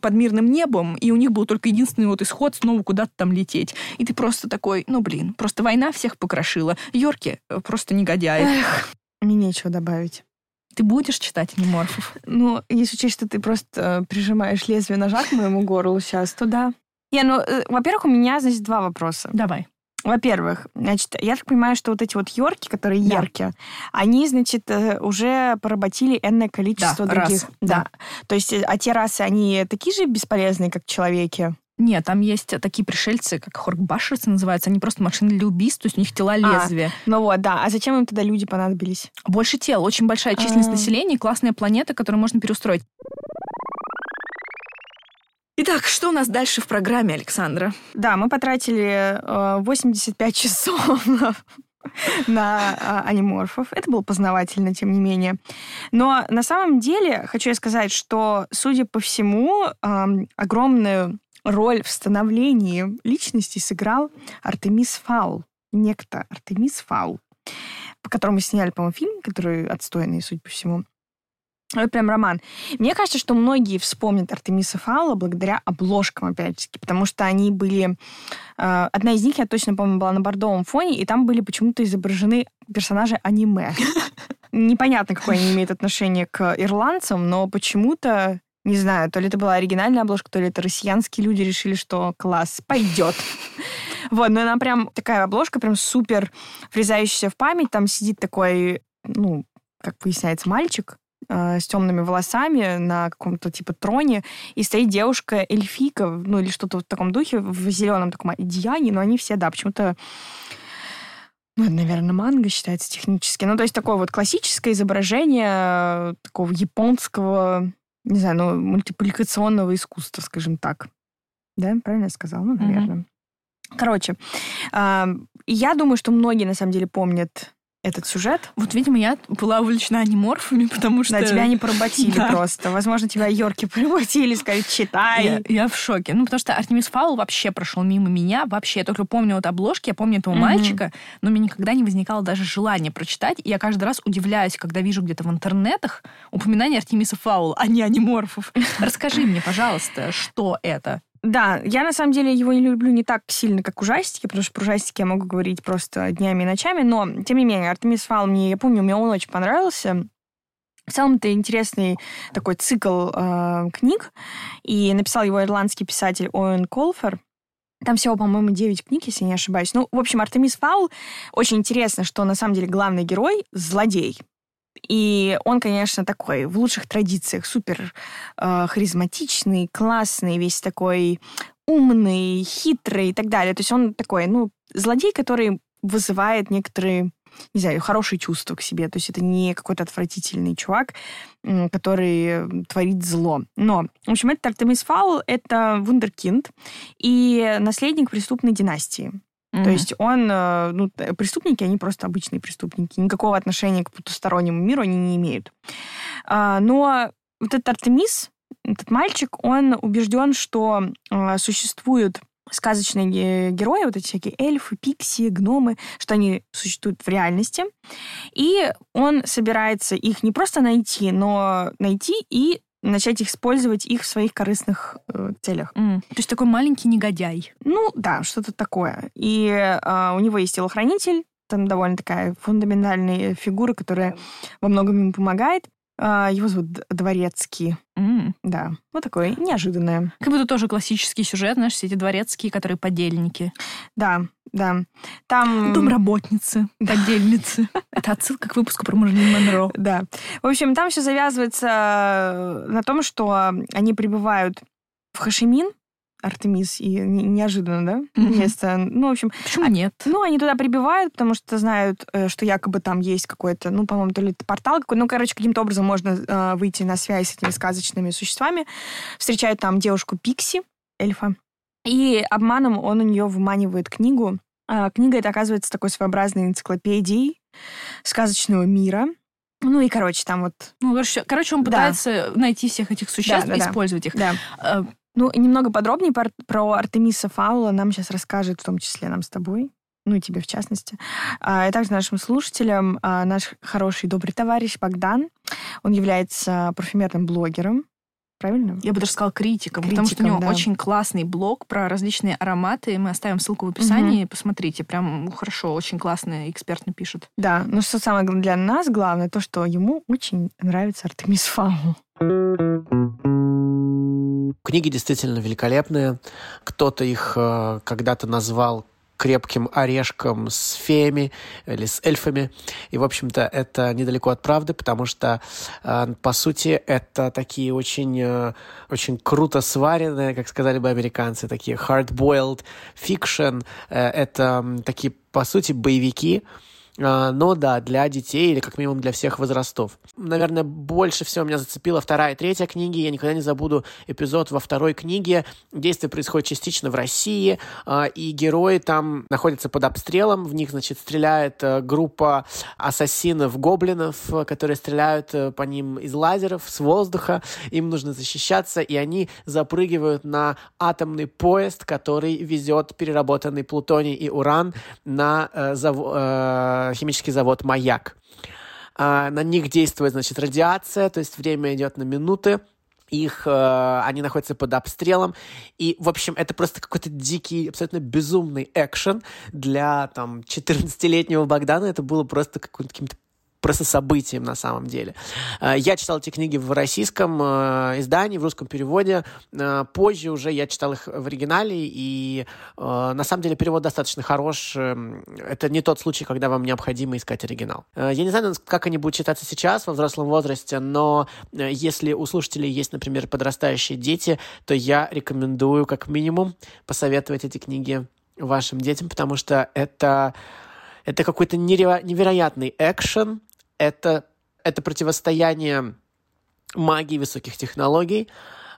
под мирным небом, и у них был только единственный вот исход снова куда-то там лететь. И ты просто такой, ну блин, просто война всех покрошила. Йорки э, просто негодяи. Мне нечего добавить. Ты будешь читать аниморфов? Ну, если учесть, что ты просто э, прижимаешь лезвие ножа к моему горлу сейчас, то да. Не, ну, э, во-первых, у меня, значит, два вопроса. Давай. Во-первых, значит, я так понимаю, что вот эти вот йорки, которые Да. яркие, они, значит, э, уже поработили энное количество Да, других. рас, Да. да. То есть, а те расы, они такие же бесполезные, как человеки? Нет, там есть такие пришельцы, как хоркбашерцы называются, они просто машины для убийств, то есть у них тела лезвия. Ну вот, да. А зачем им тогда люди понадобились? Больше тел, очень большая численность А. населения, классная планета, которую можно переустроить. Итак, что у нас дальше в программе, Александра? Да, мы потратили э, 85 часов на, <laughs> на а, аниморфов. Это было познавательно, тем не менее. Но на самом деле хочу я сказать, что, судя по всему, ам, огромную роль в становлении личности сыграл Артемис Фаул. Некто Артемис Фаул, по которому сняли, по-моему, фильм, который отстойный, судя по всему. Это прям роман. Мне кажется, что многие вспомнят Артемиса Фаула благодаря обложкам, опять-таки, потому что они были... э, Одна из них, я точно помню, была на бордовом фоне, и там были почему-то изображены персонажи аниме. <laughs> Непонятно, какое они имеют отношение к ирландцам, но почему-то, не знаю, то ли это была оригинальная обложка, то ли это россиянские люди решили, что класс, пойдет. <laughs> Вот, но она прям такая обложка, прям супер врезающаяся в память. Там сидит такой, ну, как выясняется, мальчик, э, с темными волосами на каком-то типа троне, и стоит девушка эльфийка, ну или что-то в таком духе, в зеленом таком одеянии, но они все, да, почему-то ну, это, наверное, манго считается технически. Ну, то есть такое вот классическое изображение э, такого японского, не знаю, ну, мультипликационного искусства, скажем так. Да, правильно я сказала? Ну, наверное. Короче, а, я думаю, что многие, на самом деле, помнят этот сюжет. Вот, видимо, я была увлечена аниморфами, потому что... Да, тебя не поработили <laughs> Да. просто. Возможно, тебя Йорки поработили, сказали, читай. Я, я в шоке. Ну, потому что Артемис Фаул вообще прошел мимо меня. Вообще, я только помню вот обложки, я помню этого мальчика, но меня никогда не возникало даже желания прочитать. И я каждый раз удивляюсь, когда вижу где-то в интернетах упоминание Артемиса Фаула, а не аниморфов. <laughs> Расскажи мне, пожалуйста, что это? Да, я на самом деле его не люблю не так сильно, как ужастики, потому что про ужастики я могу говорить просто днями и ночами, но, тем не менее, Артемис Фаул мне, я помню, мне он очень понравился. В целом, это интересный такой цикл э, книг, и написал его ирландский писатель Оуэн Колфер. Там всего, по-моему, 9 книг, если не ошибаюсь. Ну, в общем, Артемис Фаул очень интересно, что на самом деле главный герой — злодей. И он, конечно, такой в лучших традициях, супер э, харизматичный, классный, весь такой умный, хитрый и так далее. То есть он такой, ну, злодей, который вызывает некоторые, не знаю, хорошие чувства к себе. То есть это не какой-то отвратительный чувак, который творит зло. Но, в общем, этот Артемис Фаул — это вундеркинд и наследник преступной династии. То есть он, э, ну, преступники, они просто обычные преступники. Никакого отношения к потустороннему миру они не имеют. А, Но вот этот Артемис, этот мальчик, он убежден, что э, существуют сказочные ге- герои, вот эти всякие эльфы, пикси, гномы, что они существуют в реальности. И он собирается их не просто найти, но найти и начать использовать их в своих корыстных э, целях. М, То есть такой маленький негодяй. Ну, да, что-то такое. И а, у него есть телохранитель, там довольно такая фундаментальная фигура, которая во многом ему помогает. А, его зовут Дворецкий. М. Да, вот такое неожиданное. Как будто тоже классический сюжет, знаешь, все эти дворецкие, которые подельники. Да, да. Там... Домработницы, <laughs> подельницы. Это отсылка к выпуску про Марлин Монро. Да. В общем, там все завязывается э, на том, что они прибывают в Хашимин, Артемис, и не- неожиданно, да, Мгм. место. Ну, в общем, Почему нет? Ну, они туда прибивают, потому что знают, э, что якобы там есть какой-то, ну, по-моему, то ли это портал какой-то. Ну, короче, каким-то образом можно э, выйти на связь с этими сказочными существами. Встречают там девушку Пикси, эльфа. И обманом он у нее выманивает книгу. А, книга это оказывается такой своеобразной энциклопедией сказочного мира. Ну и, короче, там вот... Ну, короче, короче, он Да. пытается найти всех этих существ Да, да, и да. использовать их. Да. Э, Ну, и немного подробнее про, про Артемиса Фаула нам сейчас расскажет, в том числе нам с тобой, ну и тебе в частности, а, и также нашим слушателям а, наш хороший добрый товарищ Богдан. Он является парфюмерным блогером, правильно? Я бы даже сказала критиком, потому что у Критиком, него да. очень классный блог про различные ароматы. Мы оставим ссылку в описании. Посмотрите, прям ну, хорошо, очень классно, экспертно пишет. Да, но что самое для нас главное, то, что ему очень нравится Артемис Фаул. Книги действительно великолепные. Кто-то их э, когда-то назвал крепким орешком с феями или с эльфами. И, в общем-то, это недалеко от правды, потому что, э, по сути, это такие очень, э, очень круто сваренные, как сказали бы американцы, такие hard-boiled fiction. Э, это такие, по сути, боевики, а, но да, для детей или как минимум для всех возрастов. Наверное, больше всего меня зацепила вторая и третья книги. Я никогда не забуду эпизод во второй книге. Действие происходит частично в России, а, и герои там находятся под обстрелом. В них, значит, стреляет э, группа ассасинов-гоблинов, которые стреляют э, по ним из лазеров, с воздуха. Им нужно защищаться, и они запрыгивают на атомный поезд, который везет переработанный плутоний и уран на э, завод химический завод «Маяк». А, на них действует, значит, радиация, то есть время идет на минуты, их, э, они находятся под обстрелом, и, в общем, это просто какой-то дикий, абсолютно безумный экшен для, там, 14-летнего Богдана, это было просто каким-то просто событием на самом деле. Э, я читал эти книги в российском э, издании, в русском переводе. Э, позже уже я читал их в оригинале, и на самом деле перевод достаточно хорош. Это не тот случай, когда вам необходимо искать оригинал. Я не знаю, как они будут читаться сейчас, во взрослом возрасте, но если у слушателей есть, например, подрастающие дети, то я рекомендую как минимум посоветовать эти книги вашим детям, потому что это это какой-то невероятный экшен, это, это противостояние магии высоких технологий.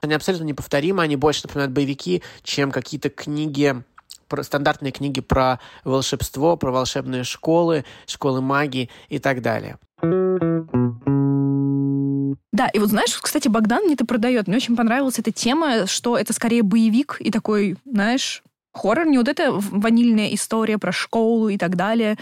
Они абсолютно неповторимы, они больше напоминают боевики, чем какие-то книги, стандартные книги про волшебство, про волшебные школы, школы магии и так далее. Да, и вот знаешь, кстати, Богдан мне это продает. Мне очень понравилась эта тема, что это скорее боевик и такой, знаешь, хоррор, не вот эта ванильная история про школу и так далее,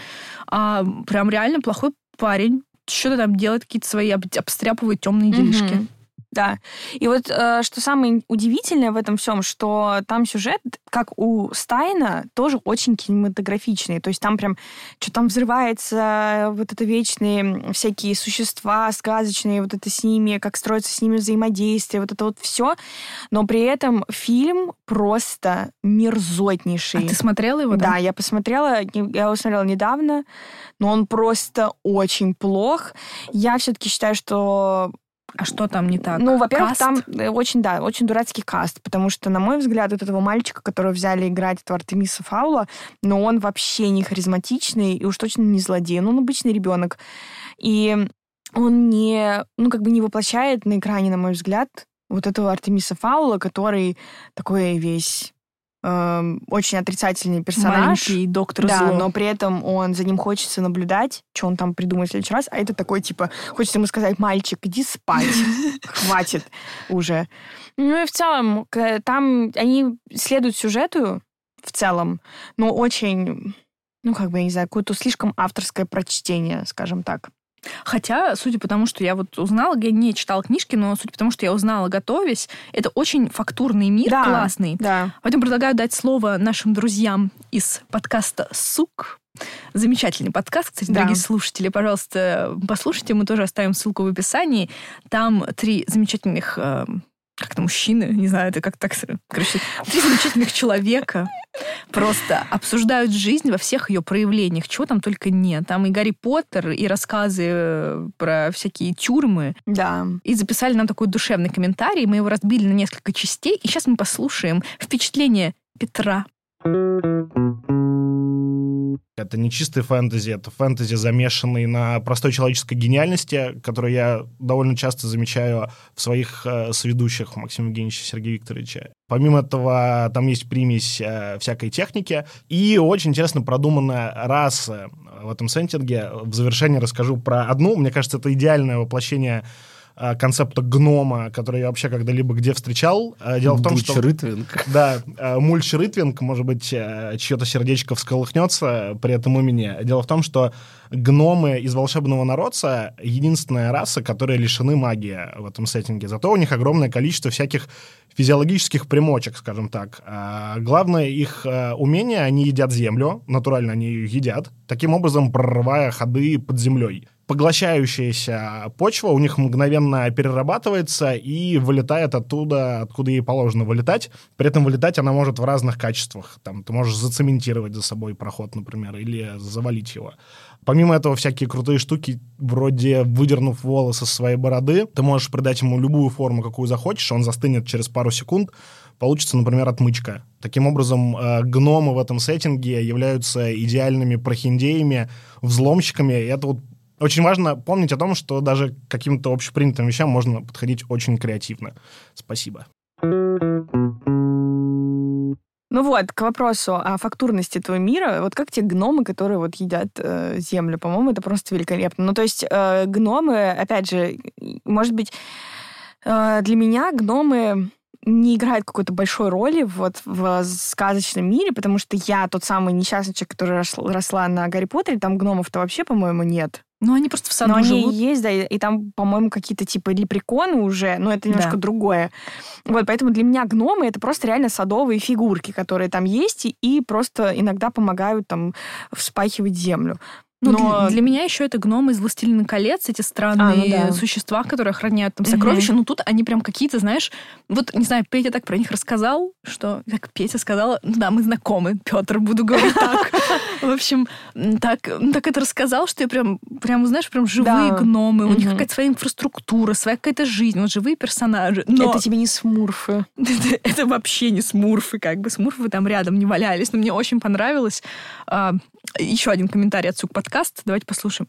а прям реально плохой парень, что-то там делает, какие-то свои обстряпывает темные делишки. Mm-hmm. Да. И вот э, что самое удивительное в этом всем, что там сюжет, как у Стайна, тоже очень кинематографичный. То есть там прям что там взрывается, вот это вечные всякие существа сказочные, вот это с ними, как строится с ними взаимодействие, вот это вот все. Но при этом фильм просто мерзотнейший. А ты смотрела его, да? Да, я посмотрела, я его смотрела недавно, но он просто очень плох. Я все-таки считаю, что а что там не так? Ну, во-первых, там э, очень, да, очень дурацкий каст, потому что, на мой взгляд, вот этого мальчика, которого взяли играть, этого Артемиса Фаула, но он вообще не харизматичный и уж точно не злодей. Ну, он обычный ребенок. И он не, ну, как бы не воплощает на экране, на мой взгляд, вот этого Артемиса Фаула, который такой весь Эм, очень отрицательный персонаж. Маленький доктор Да, зло. но при этом он за ним хочется наблюдать, что он там придумает в следующий раз. А это такой, типа, хочется ему сказать, мальчик, иди спать. <laughs> Хватит уже. Ну и в целом, там они следуют сюжету в целом, но очень, ну, как бы, я не знаю, какое-то слишком авторское прочтение, скажем так. Хотя, судя по тому, что я вот узнала, я не читала книжки, но судя по тому, что я узнала, готовясь, это очень фактурный мир, да, классный. Да. Поэтому предлагаю дать слово нашим друзьям из подкаста «Сук». Замечательный подкаст, кстати, да. дорогие слушатели. Пожалуйста, послушайте, мы тоже оставим ссылку в описании. Там три замечательных э, как-то мужчины, не знаю, это как так... Короче, три замечательных человека просто обсуждают жизнь во всех ее проявлениях, чего там только нет. Там и Гарри Поттер, и рассказы э, про всякие тюрьмы. Да. И записали нам такой душевный комментарий, мы его разбили на несколько частей, и сейчас мы послушаем впечатление Петра. Это не чистый фэнтези, это фэнтези, замешанный на простой человеческой гениальности, которую я довольно часто замечаю в своих э, сведущих Максима Евгеньевича Сергея Викторовича. Помимо этого, там есть примесь э, всякой техники и очень интересно продуманная раса в этом сеттинге. В завершении расскажу про одну. Мне кажется, это идеальное воплощение концепта гнома, который я вообще когда-либо где встречал. Э, дело в том, что... Рытвинг. Да, э, Мульч Рытвинг, может быть, чье-то сердечко всколыхнется при этом имени. Дело в том, что гномы из волшебного народца — единственная раса, которая лишены магии в этом сеттинге. Зато у них огромное количество всяких физиологических примочек, скажем так. Главное их умение — они едят землю, натурально они ее едят, таким образом прорывая ходы под землей. Поглощающаяся почва у них мгновенно перерабатывается и вылетает оттуда, откуда ей положено вылетать. При этом вылетать она может в разных качествах. Там ты можешь зацементировать за собой проход, например, или завалить его. Помимо этого, всякие крутые штуки, вроде выдернув волосы со своей бороды, ты можешь придать ему любую форму, какую захочешь, он застынет через пару секунд, получится, например, отмычка. Таким образом, э, гномы в этом сеттинге являются идеальными прохиндеями, взломщиками, и это вот очень важно помнить о том, что даже к каким-то общепринятым вещам можно подходить очень креативно. Спасибо. Ну вот, к вопросу о фактурности этого мира. Вот как те гномы, которые вот едят э, землю? По-моему, это просто великолепно. Ну то есть э, гномы, опять же, может быть, э, для меня гномы не играют какой-то большой роли вот в сказочном мире, потому что я тот самый несчастный человек, который росла, на Гарри Поттере, там гномов-то вообще, по-моему, нет. Ну, они просто в саду но живут. они есть, да, и, и там, по-моему, какие-то типа лепреконы уже, но это немножко Да. другое. Вот, поэтому для меня гномы это просто реально садовые фигурки, которые там есть и, и просто иногда помогают там вспахивать землю. Ну, Но- для, для меня еще это гномы из «Властелина колец», эти странные А, ну да. существа, которые охраняют там сокровища. Ну, тут они прям какие-то, знаешь... Вот, не знаю, Петя так про них рассказал, что... Как Петя сказала, ну да, мы знакомы, Петр, буду говорить так. <laughs> В общем, так, так это рассказал, что я прям, прям знаешь, прям живые Да. гномы. У них какая-то своя инфраструктура, своя какая-то жизнь, вот живые персонажи. Но Это тебе не смурфы. <laughs> это, это вообще не смурфы, как бы смурфы там рядом не валялись. Но мне очень понравилось. А, еще один комментарий от Сук подкаст. Давайте послушаем.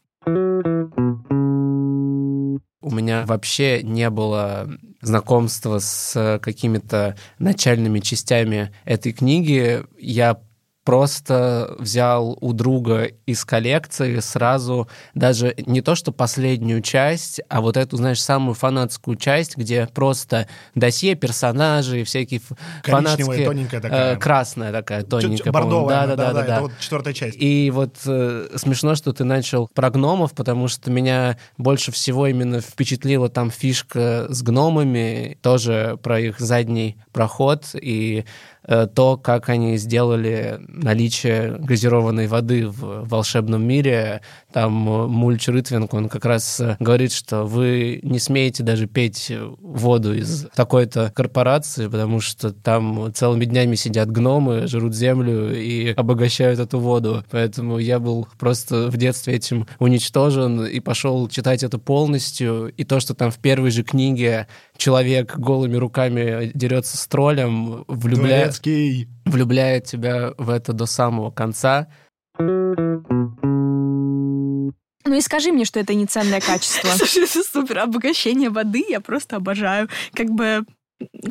У меня вообще не было знакомства с какими-то начальными частями этой книги. Я просто взял у друга из коллекции сразу даже не то, что последнюю часть, а вот эту, знаешь, самую фанатскую часть, где просто досье персонажей, всякие фанатские... тоненькая э, такая. красная такая, тоненькая. Бордовая, Да-да-да. это вот четвертая часть. И вот э, смешно, что ты начал про гномов, потому что меня больше всего именно впечатлила там фишка с гномами, тоже про их задний проход и э, то, как они сделали наличие газированной воды в волшебном мире. Там э, Мульч Рытвинг, он как раз э, говорит, что вы не смеете даже петь воду из такой-то корпорации, потому что там целыми днями сидят гномы, жрут землю и обогащают эту воду. Поэтому я был просто в детстве этим уничтожен и пошел читать это полностью. И то, что там в первой же книге человек голыми руками дерется с троллем, влюбляет, Дворецкий. влюбляет тебя в это до самого конца. Ну и скажи мне, что это не ценное качество. <laughs> Слушай, это супер. Обогащение воды я просто обожаю. Как бы...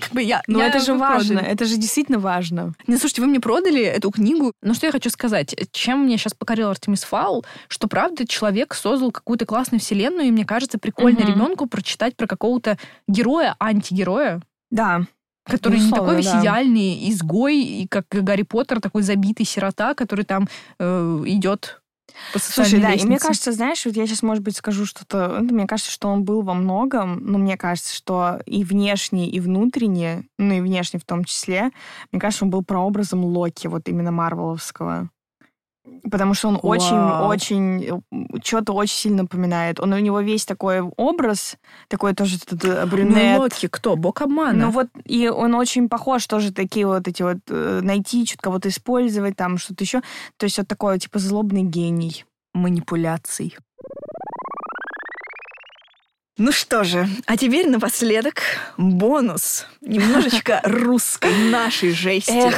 Как бы я... Но я- это же важно, продали. это же действительно важно. Не, слушайте, вы мне продали эту книгу. Но что я хочу сказать? Чем мне сейчас покорил Артемис Фаул, что, правда, человек создал какую-то классную вселенную, и мне кажется, прикольно Мгм. ребенку прочитать про какого-то героя, антигероя, Да. Который не Безусловно, такой весь идеальный изгой, и как Гарри Поттер, такой забитый сирота, который там э, идет Слушай, да, и мне лестнице. кажется, знаешь, вот я сейчас, может быть, скажу что-то, ну, мне кажется, что он был во многом, но мне кажется, что и внешне, и внутренне, ну и внешне в том числе, мне кажется, он был прообразом Локи, вот именно Марвеловского. Потому что он очень-очень, что-то очень сильно напоминает. Он у него весь такой образ, такой тоже этот э, брюнет. Ну, Локи кто? Бог обмана. Ну вот, и он очень похож тоже такие вот эти вот э, найти, что-то кого-то использовать, там что-то еще. То есть вот такой типа злобный гений. манипуляций. Ну что же, а теперь напоследок бонус. Немножечко <laughs> русской нашей жести Эх.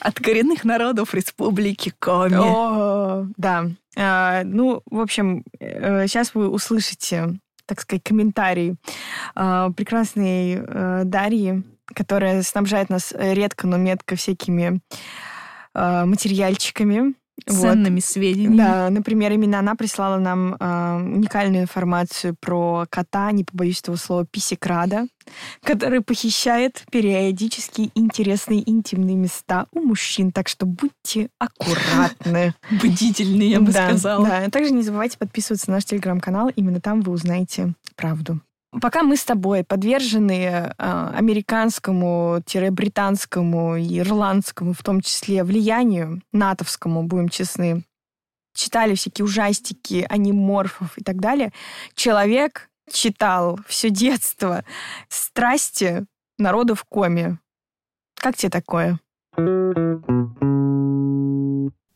от коренных народов Республики Коми. О, да. А, ну, в общем, сейчас вы услышите, так сказать, комментарий а, прекрасной э, Дарьи, которая снабжает нас редко, но метко всякими а, материальчиками. Вот. Ценными сведениями. Да, например, именно она прислала нам а, уникальную информацию про кота, не побоюсь этого слова, писекрада, который похищает периодически интересные интимные места у мужчин. Так что будьте аккуратны. <laughs> Бдительный, я бы Да, сказала. Да, также не забывайте подписываться на наш телеграм-канал. Именно там вы узнаете правду. Пока мы с тобой подвержены а, американскому-британскому и ирландскому, в том числе, влиянию, натовскому, будем честны, читали всякие ужастики, аниморфов и так далее, человек читал все детство «Страсти народа в коме». Как тебе такое?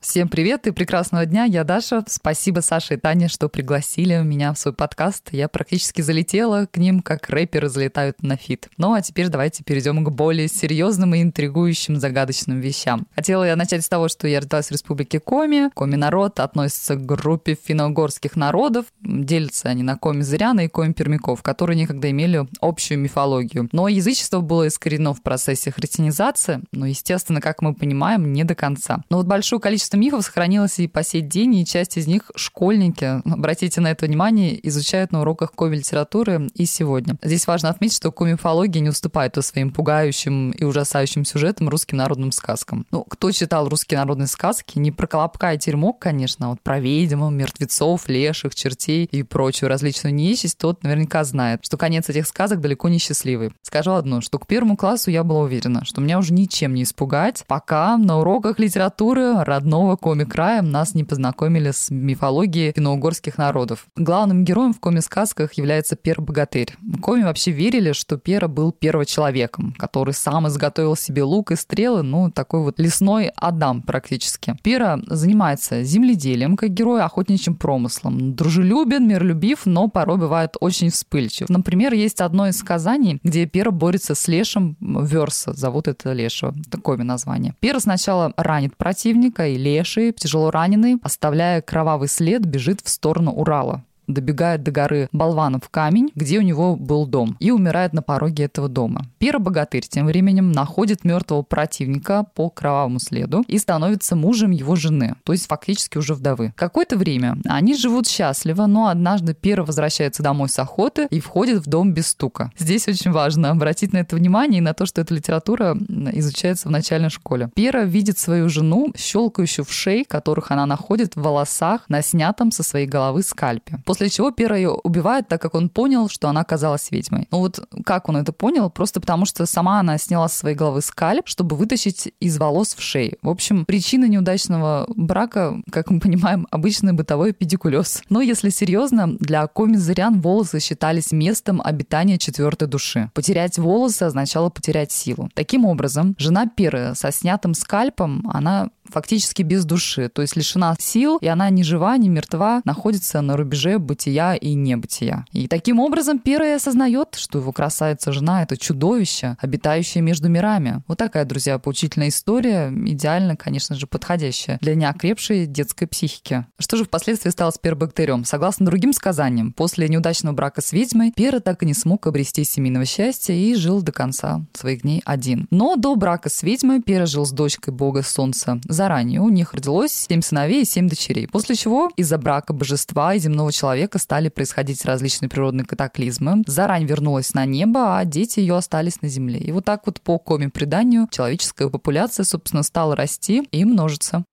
Всем привет и прекрасного дня. Я Даша. Спасибо Саше и Тане, что пригласили меня в свой подкаст. Я практически залетела к ним, как рэперы залетают на feat. Ну а теперь давайте перейдем к более серьезным и интригующим загадочным вещам. Хотела я начать с того, что я родилась в республике Коми. Коми-народ относится к группе финно-угорских народов. Делятся они на коми-зыряна и коми-пермяков, которые никогда имели общую мифологию. Но язычество было искорено в процессе христианизации, но, естественно, как мы понимаем, не до конца. Но вот большое количество Количество мифов сохранилось и по сей день, и часть из них школьники, обратите на это внимание, изучают на уроках коми-литературы и сегодня. Здесь важно отметить, что комифология не уступает по своим пугающим и ужасающим сюжетам русским народным сказкам. Ну, кто читал русские народные сказки, не про колобка и теремок, конечно, а вот про ведьм, мертвецов, леших, чертей и прочую различную нечисть, тот наверняка знает, что конец этих сказок далеко не счастливый. Скажу одно, что к первому классу я была уверена, что меня уже ничем не испугать, пока на уроках литературы родного снова коми-краем нас не познакомили с мифологией финно-угорских народов. Главным героем в коми-сказках является Пер-богатырь. Коми вообще верили, что Пера был первочеловеком, который сам изготовил себе лук и стрелы, ну, такой вот лесной Адам практически. Пера занимается земледелием, как герой, охотничьим промыслом. Дружелюбен, миролюбив, но порой бывает очень вспыльчив. Например, есть одно из сказаний, где Пера борется с лешим Верса, зовут это лешего, такое название. Пера сначала ранит противника и леший, тяжело раненый, оставляя кровавый след, бежит в сторону Урала добегает до горы Болванов камень, где у него был дом, и умирает на пороге этого дома. Пира-богатырь тем временем находит мертвого противника по кровавому следу и становится мужем его жены, то есть фактически уже вдовы. Какое-то время они живут счастливо, но однажды Пира возвращается домой с охоты и входит в дом без стука. Здесь очень важно обратить на это внимание и на то, что эта литература изучается в начальной школе. Пера видит свою жену, щелкающую в шее, которых она находит в волосах на снятом со своей головы скальпе. После После чего Пера ее убивает, так как он понял, что она оказалась ведьмой. Ну вот как он это понял? Просто потому, что сама она сняла со своей головы скальп, чтобы вытащить из волос в шею. В общем, причина неудачного брака, как мы понимаем, обычный бытовой педикулез. Но если серьезно, для коми-зырян волосы считались местом обитания четвертой души. Потерять волосы означало потерять силу. Таким образом, жена Перы со снятым скальпом, она фактически без души, то есть лишена сил, и она ни жива, ни мертва, находится на рубеже бытия и небытия. И таким образом Первый осознает, что его красавица-жена — это чудовище, обитающее между мирами. Вот такая, друзья, поучительная история, идеально, конечно же, подходящая для неокрепшей детской психики. Что же впоследствии стало с пербактерием? Согласно другим сказаниям, после неудачного брака с ведьмой, Пера так и не смог обрести семейного счастья и жил до конца своих дней один. Но до брака с ведьмой Пера жил с дочкой бога солнца заранее. У них родилось семь сыновей и семь дочерей. После чего из-за брака божества и земного человека стали происходить различные природные катаклизмы. Зарань вернулась на небо, а дети ее остались на земле. И вот так вот по коми-преданию человеческая популяция, собственно, стала расти и множиться.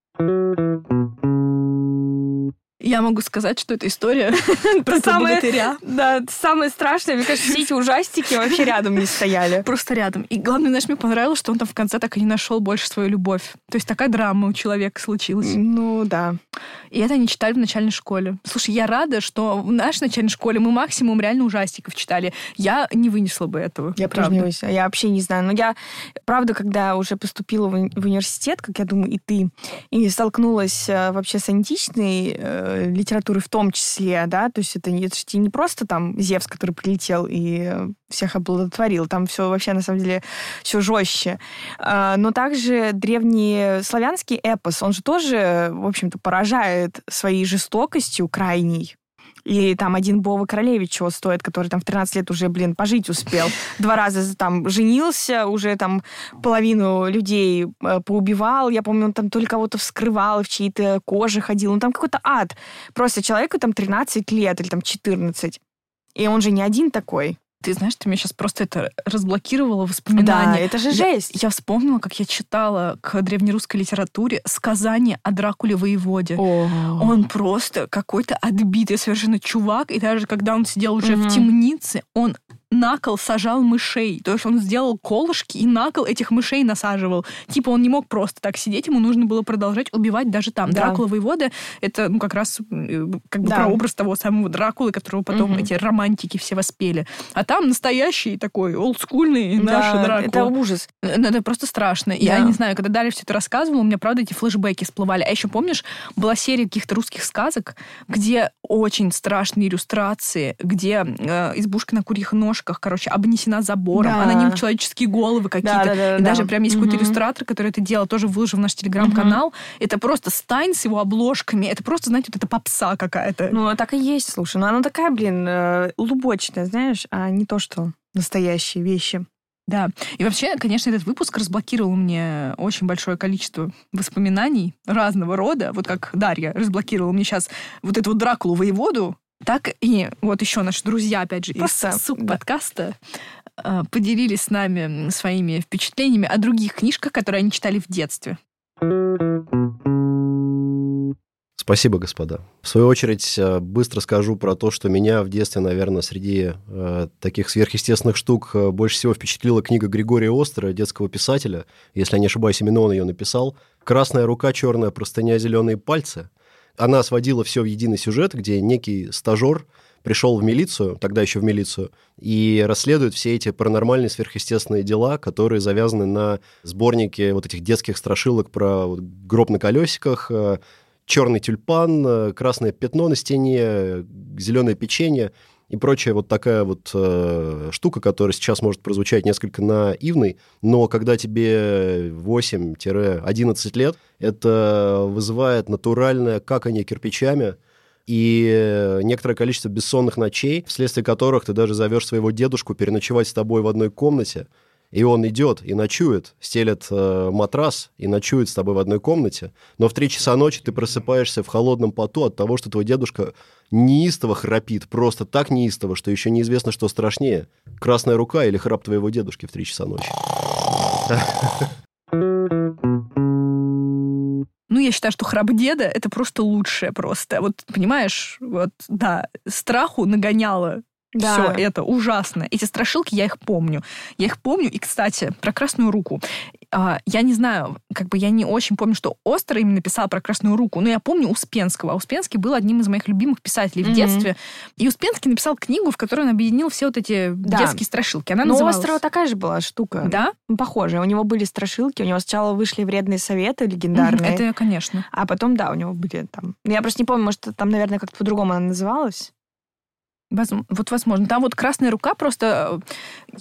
Я могу сказать, что эта история <laughs> про самое, богатыря. Да, самое страшное, мне кажется, все эти ужастики вообще рядом не стояли. Просто рядом. И главное, знаешь, мне понравилось, что он там в конце так и не нашел больше свою любовь. То есть такая драма у человека случилась. Ну, да. И это они читали в начальной школе. Слушай, я рада, что в нашей начальной школе мы максимум реально ужастиков читали. Я не вынесла бы этого. Я не вынесла. Я вообще не знаю. Но я, правда, когда уже поступила в университет, как я думаю, и ты, и столкнулась э, вообще с античной э, литературы в том числе, да, то есть это, это же не просто там Зевс, который прилетел и всех оплодотворил, там все вообще на самом деле все жестче. А, но также древний славянский эпос, он же тоже, в общем-то, поражает своей жестокостью крайней. И там один Бова Королевич чего стоит, который там в 13 лет уже, блин, пожить успел. <laughs> Два раза там женился, уже там половину людей э, поубивал. Я помню, он там только кого-то вскрывал, в чьей-то коже ходил. Ну там какой-то ад. Просто человеку там 13 лет или там 14. И он же не один такой. Ты знаешь, ты мне сейчас просто это разблокировала воспоминания. Да, это же жесть. Я, я вспомнила, как я читала к древнерусской литературе сказание о Дракуле воеводе. О. Он просто какой-то отбитый совершенно чувак, и даже когда он сидел уже угу. в темнице, он на кол сажал мышей. То есть он сделал колышки и на кол этих мышей насаживал. Типа он не мог просто так сидеть, ему нужно было продолжать убивать даже там. Да. Дракула воевода — это, ну, как раз э, как бы Да. прообраз того самого Дракулы, которого потом Мгм. эти романтики все воспели. А там настоящий такой олдскульный наш Да, Дракула. это ужас. Ну, это просто страшно. И Я Да. не знаю, когда Дарья все это рассказывала, у меня, правда, эти флешбеки всплывали. А еще, помнишь, была серия каких-то русских сказок, где очень страшные иллюстрации, где э, избушка на курьих ножках, короче, обнесена забором, Да. а на ним человеческие головы какие-то. Да-да-да-да. И даже прям есть какой-то Мгм. иллюстратор, который это делал, тоже выложил в наш телеграм-канал. Это просто стайн с его обложками. Это просто, знаете, вот это попса какая-то. Ну, так и есть, слушай. Ну, она такая, блин, э, лубочная, знаешь, а не то, что настоящие вещи. Да. И вообще, конечно, этот выпуск разблокировал мне очень большое количество воспоминаний разного рода. Вот как Дарья разблокировала мне сейчас вот эту вот Дракулу воеводу, так и вот еще наши друзья, опять же, Просто, из суп да. подкаста э, поделились с нами своими впечатлениями о других книжках, которые они читали в детстве. Спасибо, господа. В свою очередь, э, быстро скажу про то, что меня в детстве, наверное, среди э, таких сверхъестественных штук э, больше всего впечатлила книга Григория Остера, детского писателя. Если я не ошибаюсь, именно он ее написал. «Красная рука, черная простыня, зеленые пальцы». Она сводила все в единый сюжет, где некий стажер пришел в милицию, тогда еще в милицию, и расследует все эти паранормальные сверхъестественные дела, которые завязаны на сборнике вот этих детских страшилок про гроб на колесиках, э, черный тюльпан, э, красное пятно на стене, зеленое печенье и прочая вот такая вот э, штука, которая сейчас может прозвучать несколько наивной, но когда тебе 8-11 лет, это вызывает натуральное какание кирпичами и некоторое количество бессонных ночей, вследствие которых ты даже зовешь своего дедушку переночевать с тобой в одной комнате, и он идет и ночует, стелет э, матрас и ночует с тобой в одной комнате, но в три часа ночи ты просыпаешься в холодном поту от того, что твой дедушка неистово храпит, просто так неистово, что еще неизвестно, что страшнее, красная рука или храп твоего дедушки в три часа ночи. Ну, я считаю, что храп деда — это просто лучшее просто. Вот, понимаешь, вот, да, страху нагоняло Да. все это ужасно. Эти страшилки, я их помню. Я их помню. И, кстати, про красную руку. А, я не знаю, как бы я не очень помню, что Остер именно писал про красную руку, но я помню Успенского. А Успенский был одним из моих любимых писателей в Мгм. детстве. И Успенский написал книгу, в которой он объединил все вот эти Да. детские страшилки. Она Но у называлась... Острова такая же была штука. Да? Ну, Похожая. У него были страшилки, у него сначала вышли вредные советы легендарные. Это, конечно. А потом, да, у него были там... Ну, Я просто не помню, может, там, наверное, как-то по-другому она называлась. Вот возможно. Там вот «Красная рука» просто... э,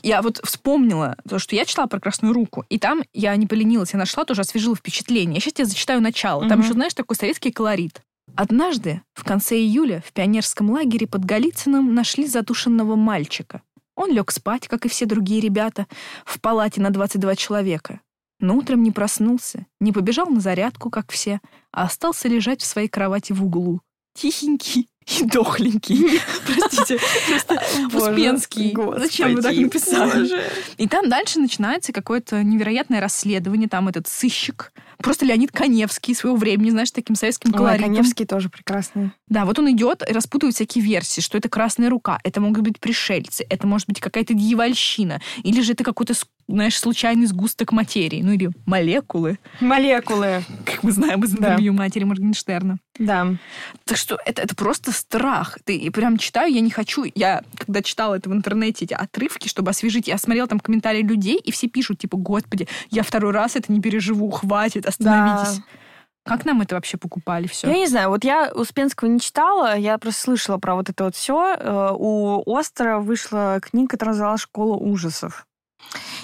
Я вот вспомнила то, что я читала про «Красную руку», и там я не поленилась, я нашла, тоже освежила впечатление. Я сейчас тебе зачитаю начало. Там Мгм. еще, знаешь, такой советский колорит. Однажды, в конце июля, в пионерском лагере под Голицыным нашли задушенного мальчика. Он лег спать, как и все другие ребята, в палате на 22 человека. Но утром не проснулся, не побежал на зарядку, как все, а остался лежать в своей кровати в углу. Тихенький и дохленький. <laughs> Простите, Успенский. Зачем вы так написали? И там дальше начинается какое-то невероятное расследование. Там этот сыщик, просто Леонид Коневский своего времени, знаешь, таким советским колоритом. Коневский тоже прекрасный. Да, вот он идет и распутывает всякие версии, что это красная рука, это могут быть пришельцы, это может быть какая-то дьявольщина, или же это какой-то, знаешь, случайный сгусток материи, ну или молекулы, Молекулы. как мы знаем из Да. интервью матери Моргенштерна. Да. Так что это, это просто страх. Ты и прям читаю, я не хочу. Я, когда читала это в интернете, эти отрывки, чтобы освежить, я смотрела там комментарии людей, и все пишут, типа, господи, я второй раз это не переживу, хватит, остановитесь. Как нам это вообще покупали все? Я не знаю, вот я Успенского не читала, я просто слышала про вот это вот все. У Остера вышла книга, которая называлась «Школа ужасов».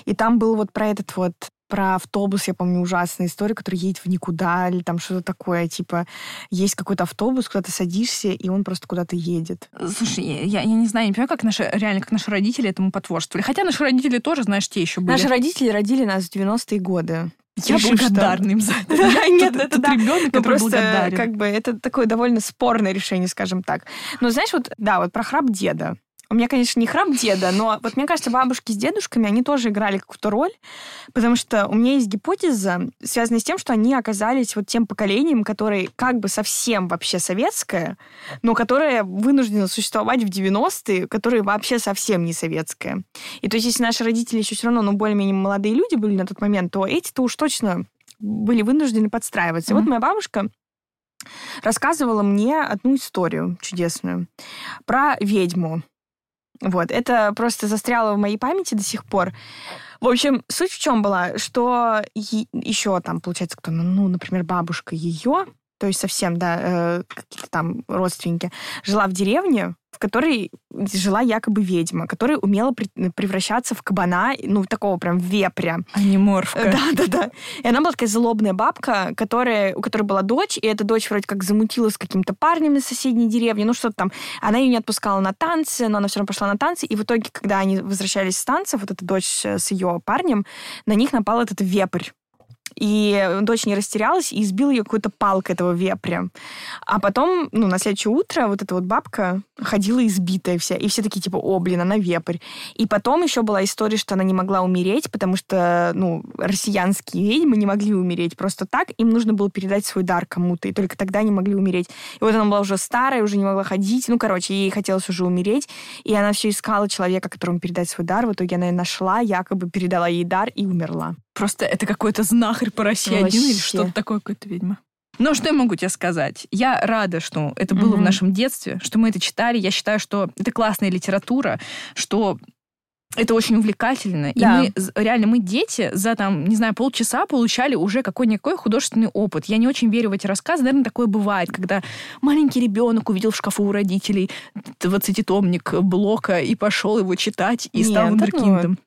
И там был вот про этот вот про автобус, я помню, ужасная история, который едет в никуда, или там что-то такое, типа, есть какой-то автобус, куда ты садишься, и он просто куда-то едет. Слушай, я, я не знаю, не понимаю, как наши, реально, как наши родители этому потворствовали. Хотя наши родители тоже, знаешь, те еще были. Наши родители родили нас в 90-е годы. Я Решив, что- благодарна им за это. <laughs> Да, нет, это да. ребенок, Ну, который просто, благодарен. как бы, это такое довольно спорное решение, скажем так. Но знаешь, вот, да, вот про храп деда. У меня, конечно, не храм деда, но вот мне кажется, бабушки с дедушками, они тоже играли какую-то роль, потому что у меня есть гипотеза, связанная с тем, что они оказались вот тем поколением, которое как бы совсем вообще советское, но которое вынуждено существовать в 90-е, которое вообще совсем не советское. И то есть, если наши родители еще все равно, ну, более-менее молодые люди были на тот момент, то эти-то уж точно были вынуждены подстраиваться. Mm-hmm. И вот моя бабушка рассказывала мне одну историю чудесную про ведьму. Вот, это просто застряло в моей памяти до сих пор. В общем, суть в чем была, что еще там, получается, кто, ну, например, бабушка ее, то есть совсем, да, э, какие-то там родственники, жила в деревне, в которой жила якобы ведьма, которая умела превращаться в кабана, ну, такого прям вепря. А не морфка. Да-да-да. И она была такая злобная бабка, которая, у которой была дочь, и эта дочь вроде как замутила с каким-то парнем из соседней деревни, ну, что-то там. Она ее не отпускала на танцы, но она все равно пошла на танцы, и в итоге, когда они возвращались с танцев, вот эта дочь с ее парнем, на них напал этот вепрь. И дочь не растерялась и избила ее какой-то палкой этого вепря. А потом, ну, на следующее утро вот эта вот бабка ходила избитая вся. И все такие, типа, о, блин, она вепрь. И потом еще была история, что она не могла умереть, потому что, ну, россиянские ведьмы не могли умереть просто так. Им нужно было передать свой дар кому-то. И только тогда они могли умереть. И вот она была уже старая, уже не могла ходить. Ну, короче, ей хотелось уже умереть. И она все искала человека, которому передать свой дар. В итоге она ее нашла, якобы передала ей дар и умерла. Просто это какой-то знахарь по России Вообще. один или что-то такое, какое-то ведьма. Но что я могу тебе сказать? Я рада, что это было mm-hmm. в нашем детстве, что мы это читали. Я считаю, что это классная литература, что это очень увлекательно. Да. И мы, реально, мы дети за, там, не знаю, полчаса получали уже какой-никакой художественный опыт. Я не очень верю в эти рассказы. Наверное, такое бывает, когда маленький ребенок увидел в шкафу у родителей 20-томник Блока и пошел его читать и Нет, стал вундеркиндом.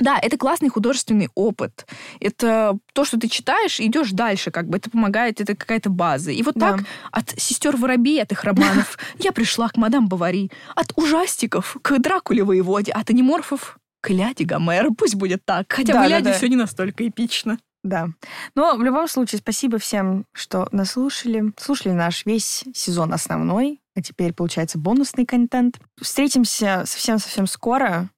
Да, это классный художественный опыт. Это то, что ты читаешь, идешь дальше, как бы это помогает, это какая-то база. И вот да. так от сестер Воробей, от их романов, я пришла к мадам Бавари, от ужастиков к Дракуле воеводе, от аниморфов к Ляде Гомера. Пусть будет так. Хотя да, в Ляде да, да. все не настолько эпично. Да. Но в любом случае, спасибо всем, что нас слушали. Слушали наш весь сезон основной, а теперь, получается, бонусный контент. Встретимся совсем-совсем скоро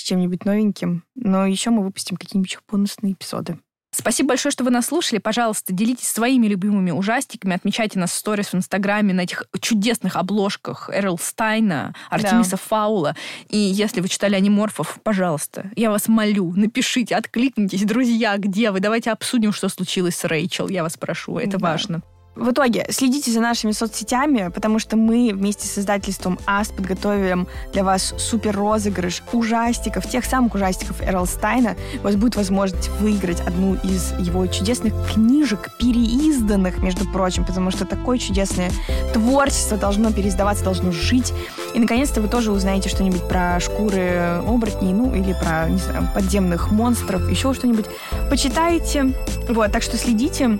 с чем-нибудь новеньким. Но еще мы выпустим какие-нибудь бонусные эпизоды. Спасибо большое, что вы нас слушали. Пожалуйста, делитесь своими любимыми ужастиками, отмечайте нас в сторис в Инстаграме на этих чудесных обложках Эрл Стайна, Артемиса да. Фаула. И если вы читали аниморфов, пожалуйста, я вас молю, напишите, откликнитесь, друзья, где вы? Давайте обсудим, что случилось с Рэйчел. Я вас прошу, это да. важно. В итоге, следите за нашими соцсетями, потому что мы вместе с издательством АС подготовим для вас супер розыгрыш ужастиков, тех самых ужастиков Эрл Стайна. У вас будет возможность выиграть одну из его чудесных книжек, переизданных, между прочим, потому что такое чудесное творчество должно переиздаваться, должно жить. И, наконец-то, вы тоже узнаете что-нибудь про шкуры оборотней, ну, или про, не знаю, подземных монстров, еще что-нибудь. Почитайте. Вот, так что следите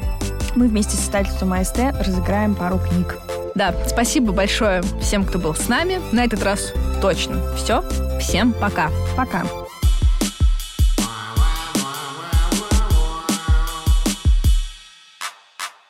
мы вместе с издательством АСТ разыграем пару книг. Да, спасибо большое всем, кто был с нами. На этот раз точно все. Всем пока. Пока.